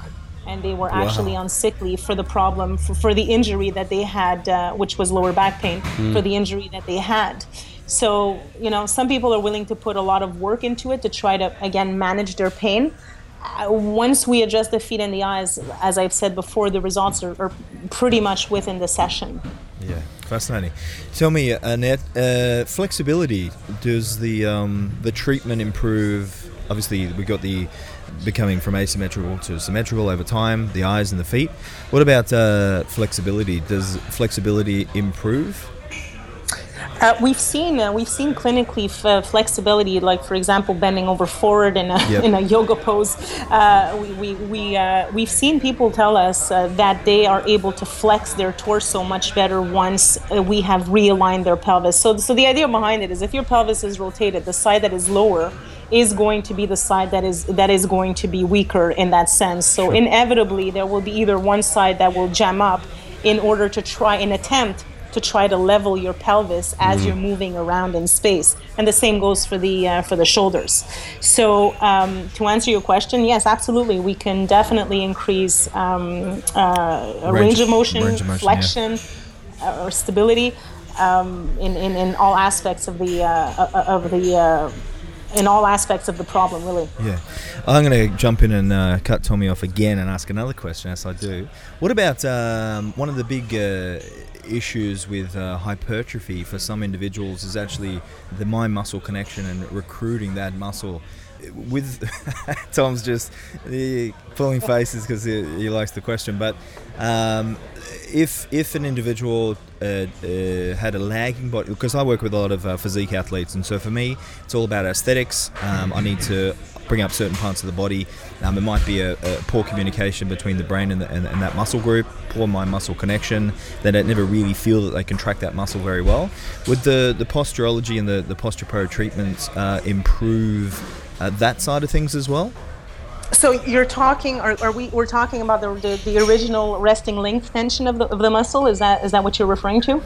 Speaker 4: and they were actually on sick leave for the problem for, for the injury that they had uh, which was lower back pain for the injury that they had so you know some people are willing to put a lot of work into it to try to again manage their pain uh, once we adjust the feet and the eyes as i've said before the results are, are pretty much within the session
Speaker 2: Yeah, fascinating. Tell me, Annette, uh, flexibility. Does the um, the treatment improve? Obviously, we got the becoming from asymmetrical to symmetrical over time. The eyes and the feet. What about uh, flexibility? Does flexibility improve?
Speaker 4: Uh, we've seen uh, we've seen clinically f- uh, flexibility, like for example, bending over forward in a
Speaker 2: Yep.
Speaker 4: in a yoga pose. Uh, we we, we uh, we've seen people tell us uh, that they are able to flex their torso much better once uh, we have realigned their pelvis. So so the idea behind it is if your pelvis is rotated, the side that is lower is going to be the side that is that is going to be weaker in that sense. So inevitably, there will be either one side that will jam up in order to try an attempt to try to level your pelvis as you're moving around in space. And the same goes for the uh, for the shoulders. So um, to answer your question yes absolutely. We can definitely increase um, uh, a
Speaker 2: Range-
Speaker 4: range, of motion,
Speaker 2: range of motion,
Speaker 4: flexion uh, or stability um, in, in, in all aspects of the uh, uh, of the uh, in all aspects of the problem really
Speaker 2: Yeah, I'm going to jump in and uh, cut Tommy off again and ask another question, as I do. What about um, one of the big uh, issues with uh, hypertrophy for some individuals is actually the mind muscle connection and recruiting that muscle. With Tom's just pulling faces because he, he likes the question, but um, if if an individual uh, uh, had a lagging body, because I work with a lot of uh, physique athletes, and so for me, it's all about aesthetics. Um, I need to bring up certain parts of the body. Um, it might be a, a poor communication between the brain and, the, and, and that muscle group, poor mind muscle connection. They don't never really feel that they contract that muscle very well. Would the, the posturology and the, the posture pro treatments uh, improve uh, that side of things as well?
Speaker 4: So you're talking, are, we? We're talking about the, the, the original resting length tension of the, of the muscle. Is that is that what you're referring to?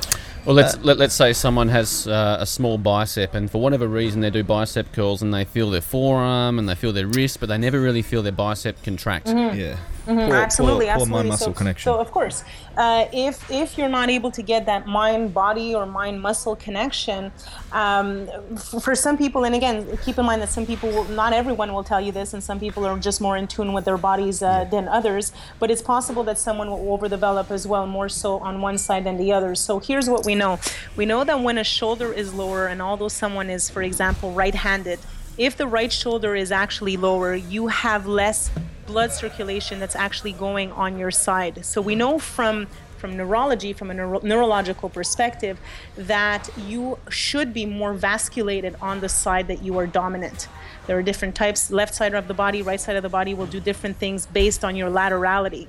Speaker 1: Well, let's let, let's say someone has uh, a small bicep, and for whatever reason they do bicep curls, and they feel their forearm and they feel their wrist, but they never really feel their bicep contract.
Speaker 2: Yeah.
Speaker 4: Mm-hmm. absolutely,
Speaker 2: poor, poor
Speaker 4: absolutely.
Speaker 2: mind muscle
Speaker 4: so,
Speaker 2: connection.
Speaker 4: So of course, uh, if if you're not able to get that mind body or mind muscle connection, um, f- for some people, and again, keep in mind that some people, will, not everyone will tell you this, and some people are just more in tune with their bodies uh, than others. But it's possible that someone will overdevelop as well, more so on one side than the other. So here's what we know: we know that when a shoulder is lower, and although someone is, for example, right-handed, if the right shoulder is actually lower, you have less blood circulation that's actually going on your side. So we know from from neurology, from a neuro- neurological perspective, that you should be more vasculated on the side that you are dominant. There are different types. Left side of the body, right side of the body will do different things based on your laterality.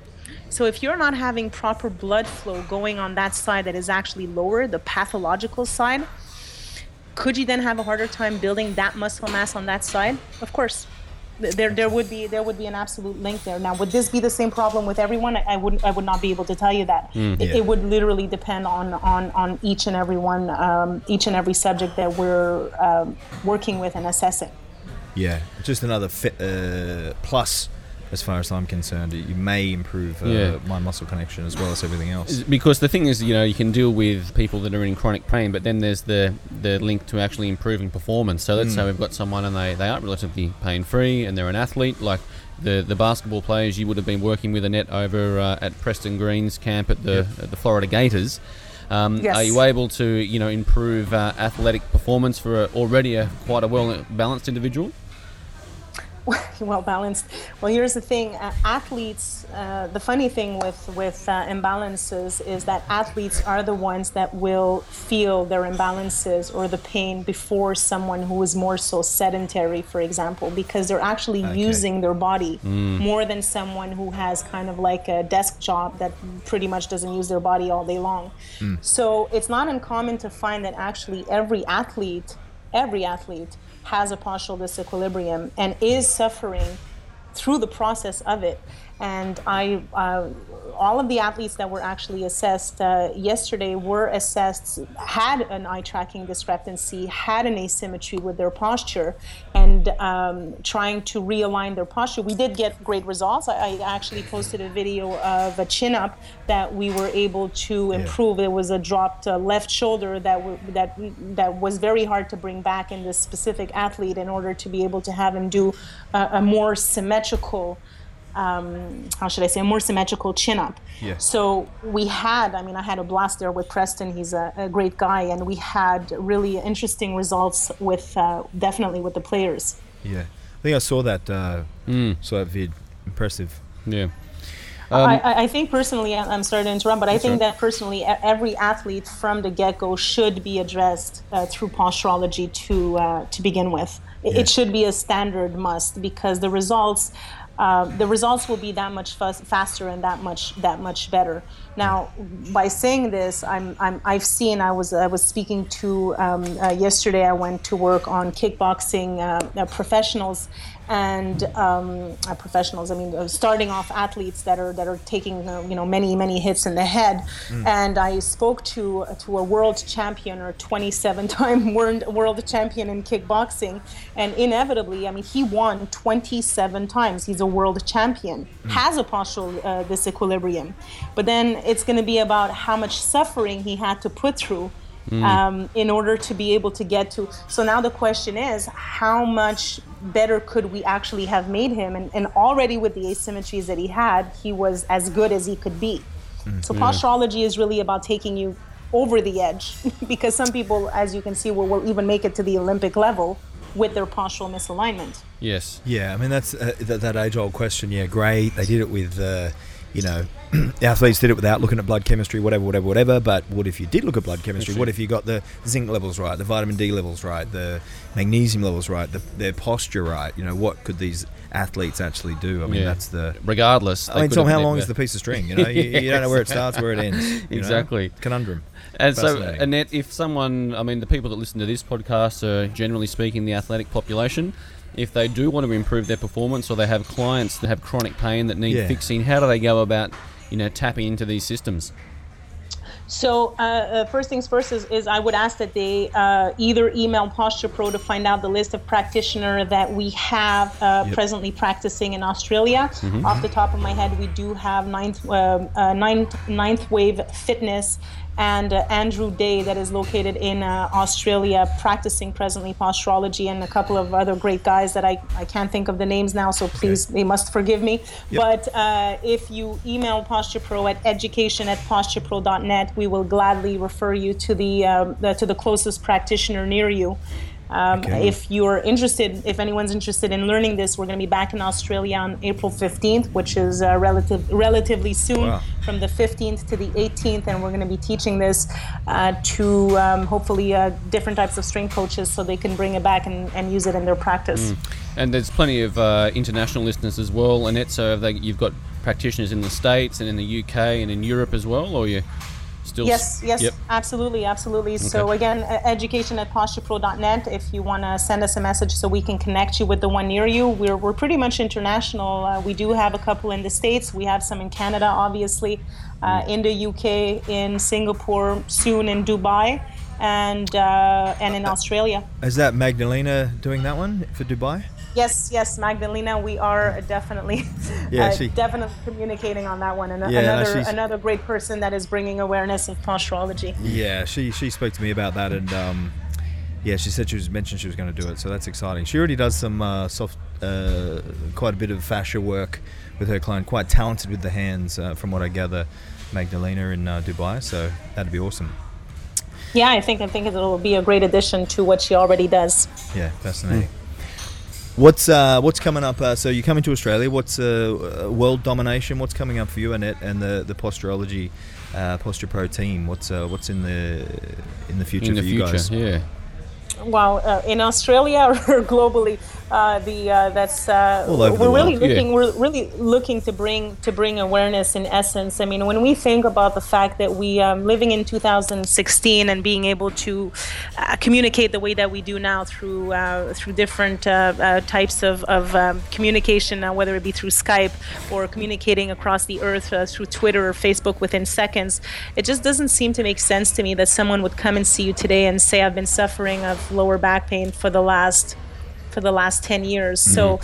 Speaker 4: So if you're not having proper blood flow going on that side that is actually lower, the pathological side, could you then have a harder time building that muscle mass on that side? Of course. There, there would be there would be an absolute link there. Now, would this be the same problem with everyone? I, I wouldn't I would not be able to tell you that. it,
Speaker 2: Yeah.
Speaker 4: it would literally depend on on on each and every one, um, each and every subject that we're um, working with and assessing.
Speaker 2: Yeah, just another fit, uh, plus as far as I'm concerned. You may improve uh,
Speaker 1: Yeah.
Speaker 2: mind muscle connection as well as everything else.
Speaker 1: Because the thing is, you know, you can deal with people that are in chronic pain, but then there's the the link to actually improving performance. So let's
Speaker 2: Mm.
Speaker 1: say we've got someone and they, they aren't relatively pain free and they're an athlete, like the the basketball players you would have been working with Annette over uh, at Preston Greene's camp at the at the Florida Gators. Um,
Speaker 4: Yes.
Speaker 1: Are you able to, you know, improve uh, athletic performance for a, already a quite a well balanced individual?
Speaker 4: well balanced. Well, here's the thing: uh, athletes. Uh, the funny thing with with uh, imbalances is that athletes are the ones that will feel their imbalances or the pain before someone who is more so sedentary, for example, because they're actually
Speaker 2: Okay.
Speaker 4: using their body more than someone who has kind of like a desk job that pretty much doesn't use their body all day long. So it's not uncommon to find that actually every athlete, every athlete has a partial disequilibrium and is suffering through the process of it. And I, uh, all of the athletes that were actually assessed uh, yesterday were assessed, had an eye tracking discrepancy, had an asymmetry with their posture, and um, trying to realign their posture. We did get great results. I, I actually posted a video of a chin up that we were able to improve. It was a dropped uh, left shoulder that w- that that was very hard to bring back in this specific athlete in order to be able to have him do a, a more symmetrical um, how should I say, a more symmetrical chin up.
Speaker 2: Yeah.
Speaker 4: So we had, I mean, I had a blast there with Preston. He's a, a great guy, and we had really interesting results with uh, definitely with the players.
Speaker 2: Yeah, I think I saw that. Uh, Saw that vid. Impressive.
Speaker 1: Yeah.
Speaker 4: I, I- I think personally, I- I'm sorry to interrupt, but I think
Speaker 1: right.
Speaker 4: that personally, e- every athlete from the get-go should be addressed uh, through posturology to uh, to begin with. It,
Speaker 2: Yeah.
Speaker 4: it should be a standard must because the results. Uh, the results will be that much fas- faster and that much that much better. Now, by saying this, I'm, I'm I've seen. I was I was speaking to um, uh, yesterday. I went to work on kickboxing uh, uh, professionals and um, uh, professionals. I mean, uh, starting off athletes that are that are taking uh, you know many many hits in the head. And I spoke to to a world champion or 27 time world world champion in kickboxing, and inevitably, I mean, he won 27 times. He's a world champion, has a postural uh, disequilibrium, but then it's going to be about how much suffering he had to put through um, in order to be able to get to. So now the question is, how much better could we actually have made him? And, and already with the asymmetries that he had, he was as good as he could be. So posturology is really about taking you over the edge because some people, as you can see, will, will even make it to the Olympic level with their postural misalignment.
Speaker 1: Yes.
Speaker 2: Yeah, I mean that's uh, that, that age-old question. Yeah, great. They did it with, uh, you know, athletes did it without looking at blood chemistry, whatever, whatever, whatever. But what if you did look at blood chemistry? What if you got the zinc levels right, the vitamin D levels right, the magnesium levels right, the, their posture right? You know, what could these athletes actually do? I mean,
Speaker 1: Yeah.
Speaker 2: that's the.
Speaker 1: Regardless.
Speaker 2: I mean, Tom, how long is the piece of string? You know, you, you don't know where it starts, where it ends. you know?
Speaker 1: Exactly.
Speaker 2: Conundrum.
Speaker 1: And so, Annette, if someone, I mean, the people that listen to this podcast are generally speaking the athletic population. If they do want to improve their performance or they have clients that have chronic pain that need
Speaker 2: Yeah.
Speaker 1: fixing, how do they go about, you know, tapping into these systems?
Speaker 4: So uh, uh, first things first is, is I would ask that they uh, either email Posture Pro to find out the list of practitioner that we have uh,
Speaker 2: Yep.
Speaker 4: presently practicing in Australia. Off the top of my head, we do have ninth, um uh, ninth, ninth Wave Fitness and uh, Andrew Day that is located in uh, Australia practicing presently posturology and a couple of other great guys that I, I can't think of the names now, so please, they must forgive me. But uh, if you email Posture Pro at education at posturepro.net, we will gladly refer you to the, um, the to the closest practitioner near you. Um,
Speaker 2: Okay.
Speaker 4: If you're interested, if anyone's interested in learning this, we're going to be back in Australia on April 15th, which is uh, relative, relatively soon,
Speaker 2: Wow.
Speaker 4: from the 15th to the 18th, and we're going to be teaching this uh, to um, hopefully uh, different types of strength coaches so they can bring it back and, and use it in their practice.
Speaker 1: And there's plenty of uh, international listeners as well, Annette. So have they, you've got practitioners in the States and in the UK and in Europe as well, or you still?
Speaker 4: Yes, yes,
Speaker 1: Yep.
Speaker 4: absolutely, absolutely. So again, uh, education at posturepro.net. If you want to send us a message so we can connect you with the one near you, we're, we're pretty much international. Uh, we do have a couple in the States. We have some in Canada, obviously, uh, in the UK, in Singapore, soon in Dubai, and uh, and in Australia.
Speaker 2: Is that Magdalena doing that one for Dubai?
Speaker 4: Yes, yes, Magdalena, we are definitely,
Speaker 2: Yeah,
Speaker 4: uh,
Speaker 2: she-
Speaker 4: definitely communicating on that one. And
Speaker 2: Yeah,
Speaker 4: another
Speaker 2: she's-
Speaker 4: another great person that is bringing awareness of posturology.
Speaker 2: Yeah, she she spoke to me about that, and um, yeah, she said she was mentioned she was going to do it, so that's exciting. She already does some uh, soft, uh, quite a bit of fascia work with her client. Quite talented with the hands, uh, from what I gather, Magdalena in uh, Dubai. So that'd be awesome.
Speaker 4: Yeah, I think I think it'll be a great addition to what she already does.
Speaker 2: Yeah, fascinating. What's uh, what's coming up? Uh, so you're coming to Australia. What's uh, uh, world domination? What's coming up for you, Annette, and the the posturology, uh, posture pro team? What's uh, what's in the in the future
Speaker 1: in the
Speaker 2: for you
Speaker 1: future.
Speaker 2: guys?
Speaker 1: Yeah.
Speaker 4: Well, uh, in Australia or globally, uh, the uh, that's uh,
Speaker 2: All over the
Speaker 4: we're really
Speaker 2: world,
Speaker 1: yeah.
Speaker 4: looking we're really looking to bring to bring awareness. In essence, I mean, when we think about the fact that we um, living in 2016 and being able to uh, communicate the way that we do now through uh, through different uh, types of of um, communication, uh, whether it be through Skype or communicating across the earth uh, through Twitter or Facebook within seconds, it just doesn't seem to make sense to me that someone would come and see you today and say, "I've been suffering of lower back pain for the last." For the last 10 years. So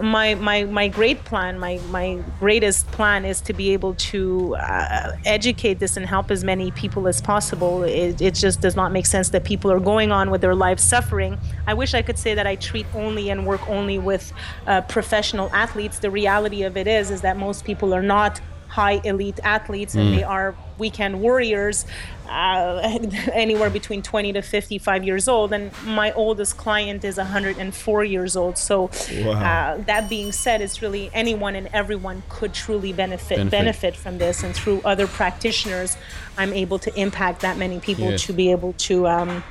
Speaker 4: my, my my great plan my my greatest plan is to be able to uh, educate this and help as many people as possible. It, it just does not make sense that people are going on with their lives suffering. I wish i could say that i treat only and work only with uh, professional athletes. The reality of it is is that most people are not high elite athletes and they are weekend warriors uh, anywhere between 20 to 55 years old and my oldest client is 104 years old so
Speaker 2: Wow.
Speaker 4: uh, that being said it's really anyone and everyone could truly benefit
Speaker 1: Benefit.
Speaker 4: benefit, from this and through other practitioners i'm able to impact that many people to be able to um,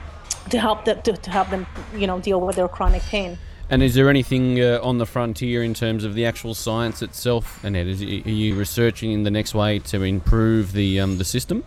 Speaker 4: to help them to, to help them you know deal with their chronic pain
Speaker 1: And is there anything uh, on the frontier in terms of the actual science itself, Annette? Is, are you researching in the next way to improve the um, the system?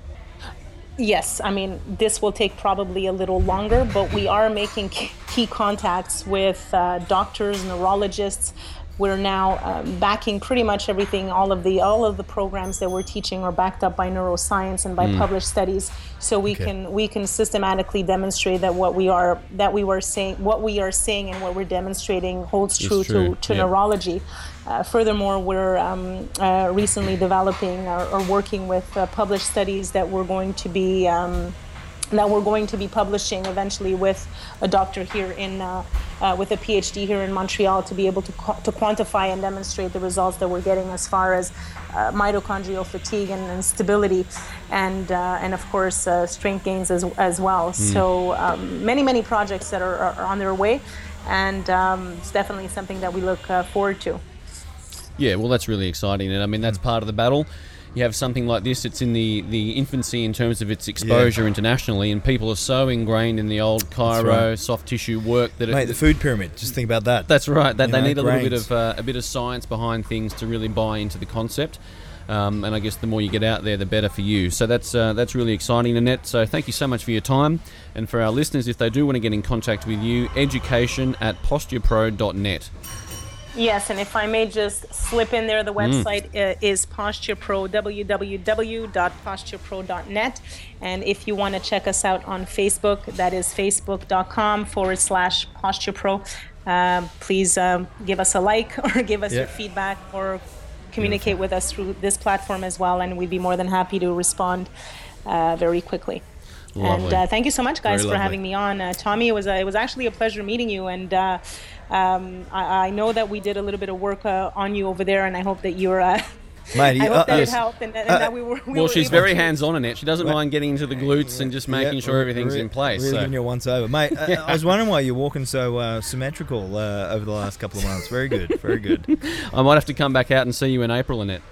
Speaker 4: Yes, I mean, this will take probably a little longer, but we are making key contacts with uh, doctors, neurologists. We're now um, backing pretty much everything. All of the all of the programs that we're teaching are backed up by neuroscience and by published studies, so we
Speaker 2: Okay.
Speaker 4: can we can systematically demonstrate that what we are that we were saying what we are saying and what we're demonstrating holds true,
Speaker 1: true,
Speaker 4: to to
Speaker 1: yeah.
Speaker 4: neurology. Uh, furthermore, we're um, uh, recently developing or, or working with uh, published studies that we're going to be um, that we're going to be publishing eventually with a doctor here in uh, uh, with a PhD here in Montreal to be able to to quantify and demonstrate the results that we're getting as far as uh, mitochondrial fatigue and, and stability, and uh, and of course uh, strength gains as as well. So um, many many projects that are, are, are on their way, and um, it's definitely something that we look uh, forward to.
Speaker 1: Yeah, well, that's really exciting, and I mean that's part of the battle. You have something like this; it's in the, the infancy in terms of its exposure internationally, and people are so ingrained in the old chiro
Speaker 2: right.
Speaker 1: soft tissue work that
Speaker 2: Mate,
Speaker 1: it,
Speaker 2: the food pyramid. Just think about that.
Speaker 1: That's right. That
Speaker 2: You
Speaker 1: they
Speaker 2: know,
Speaker 1: need a little bit of uh, a bit of science behind things to really buy into the concept. Um, and I guess the more you get out there, the better for you. So that's uh, that's really exciting, Annette. So thank you so much for your time. And for our listeners, if they do want to get in contact with you, education at posturepro.net.
Speaker 4: Yes, and if I may just slip in there, the
Speaker 1: Mm.
Speaker 4: website uh, is PosturePro, www.posturepro.net. And if you want to check us out on Facebook, that is facebook.com forward slash PosturePro. Um, please um, give us a like or give us your feedback or communicate with us through this platform as well, and we'd be more than happy to respond uh, very quickly. And uh, thank you so much, guys,
Speaker 2: Very
Speaker 4: for
Speaker 2: lovely.
Speaker 4: having me on. Uh, Tommy, it was uh, it was actually a pleasure meeting you, and uh, um, I, I know that we did a little bit of work uh, on you over there, and I hope that you're. Uh,
Speaker 2: Mate,
Speaker 4: I hope
Speaker 2: uh,
Speaker 4: that
Speaker 2: uh,
Speaker 4: it helped, and, that- and
Speaker 2: uh,
Speaker 4: that we were. We
Speaker 1: Well,
Speaker 4: were
Speaker 1: she's
Speaker 4: able
Speaker 1: very
Speaker 4: to-
Speaker 1: hands-on, Annette. She doesn't mind getting into the glutes and just making
Speaker 2: Yeah,
Speaker 1: sure everything's
Speaker 2: re-
Speaker 1: in place.
Speaker 2: Really
Speaker 1: so.
Speaker 2: giving you a once over, mate. uh, I was wondering why you're walking so uh, symmetrical uh, over the last couple of months. Very good, very good.
Speaker 1: I might have to come back out and see you in April, Annette.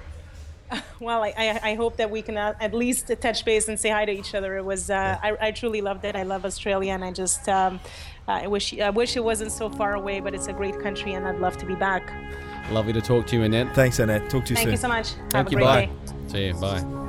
Speaker 4: Well, I, I, I hope that we can uh, at least touch base and say hi to each other. It was uh, I, I truly loved it. I love Australia, and I just um, I wish I wish it wasn't so far away, but it's a great country, and I'd love to be back.
Speaker 1: Lovely to talk to you, Annette.
Speaker 2: Thanks, Annette. Talk to you
Speaker 4: Thank
Speaker 2: soon.
Speaker 4: Thank you so much.
Speaker 1: Thank
Speaker 4: Have a
Speaker 1: you.
Speaker 4: great
Speaker 1: Bye.
Speaker 4: day.
Speaker 1: See you. Bye.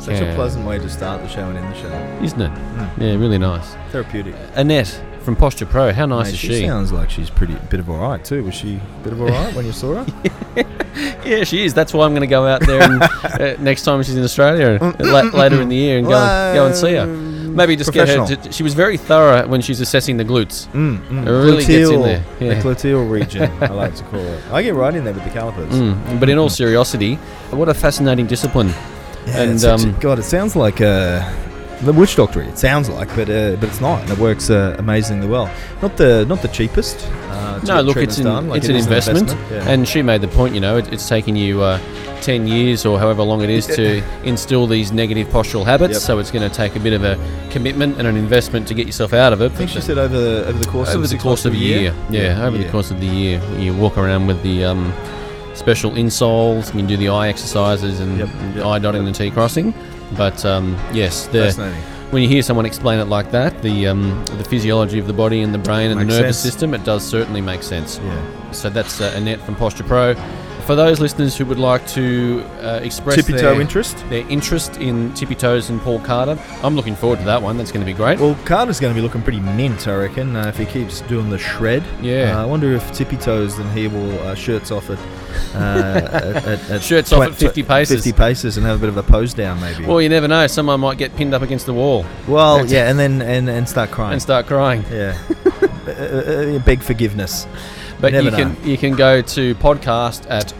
Speaker 1: Such a
Speaker 2: pleasant way to start the show and end the show.
Speaker 1: isn't it?
Speaker 2: Mm.
Speaker 1: Yeah, really nice.
Speaker 2: Therapeutic.
Speaker 1: Annette from Posture Pro, how nice
Speaker 2: Mate,
Speaker 1: is
Speaker 2: she? sounds like she's pretty bit of alright too. Was she a bit of alright when you saw her?
Speaker 1: yeah, she is. That's why I'm going to go out there and uh, next time she's in Australia, later in the year, and go, and- go and see her. Maybe just get her. To, she was very thorough when she's assessing the glutes.
Speaker 2: Mm, mm.
Speaker 1: It really gets in there, yeah.
Speaker 2: The gluteal region, I like to call it. I get right in there with the calipers.
Speaker 1: Mm. But in all seriousness, what a fascinating discipline.
Speaker 2: Yeah,
Speaker 1: And,
Speaker 2: such a-
Speaker 1: um,
Speaker 2: God, it sounds like uh, the witch doctor. It sounds like, but uh, but it's not, and it works uh, amazingly well. Not the not the cheapest. Uh,
Speaker 1: No, look, it's an,
Speaker 2: done. Like,
Speaker 1: it's
Speaker 2: it
Speaker 1: an
Speaker 2: is
Speaker 1: investment.
Speaker 2: yeah.
Speaker 1: And she made the point, you know, it, it's taking you uh, 10 years or however long it is to instill these negative postural habits.
Speaker 2: Yep.
Speaker 1: So it's going to take a bit of a commitment and an investment to get yourself out of it.
Speaker 2: I think she said over the over the course
Speaker 1: over
Speaker 2: of
Speaker 1: the course of a year. Yeah, over the course of the year, you walk around with the um, special insoles. You can do the eye exercises and
Speaker 2: Yep, yep,
Speaker 1: eye dotting and T crossing. But um, yes, the, when you hear someone explain it like that, the um, the physiology of the body and the brain and the nervous
Speaker 2: sense.
Speaker 1: system, it does certainly make sense.
Speaker 2: Yeah.
Speaker 1: So that's uh, Annette from Posture Pro. For those listeners who would like to uh, express
Speaker 2: Tippy
Speaker 1: their,
Speaker 2: toe interest.
Speaker 1: their interest in Tippy Toes and Paul Carter, I'm looking forward to that one. That's going to be great.
Speaker 2: Well, Carter's going to be looking pretty mint, I reckon, uh, if he keeps doing the shred.
Speaker 1: Yeah.
Speaker 2: Uh, I wonder if Tippy Toes then he will uh, shirts off at, uh, at, at, at
Speaker 1: Shirts off at 50 paces.
Speaker 2: 50 paces and have a bit of a pose down, maybe.
Speaker 1: well, you never know. Someone might get pinned up against the wall
Speaker 2: Well, yeah, and then and, and start crying.
Speaker 1: and start crying.
Speaker 2: yeah. Uh, uh, beg forgiveness.
Speaker 1: But
Speaker 2: Never
Speaker 1: you can you can go to podcast at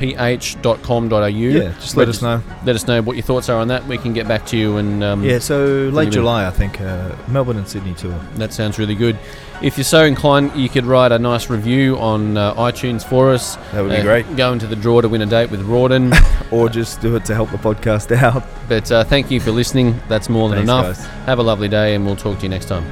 Speaker 1: iconph.com.au.
Speaker 2: Yeah, just let us know.
Speaker 1: Let us know what your thoughts are on that. We can get back to you and um,
Speaker 2: Yeah, so late July, I think. Uh, Melbourne and Sydney tour.
Speaker 1: That sounds really good. If you're so inclined, you could write a nice review on uh, iTunes for us.
Speaker 2: That would be
Speaker 1: Uh,
Speaker 2: great.
Speaker 1: Go into the draw to win a date with Rawdon.
Speaker 2: Or just do it to help the podcast out.
Speaker 1: but uh, thank you for listening. That's more than
Speaker 2: Thanks,
Speaker 1: enough.
Speaker 2: guys.
Speaker 1: Have a lovely day, and we'll talk to you next time.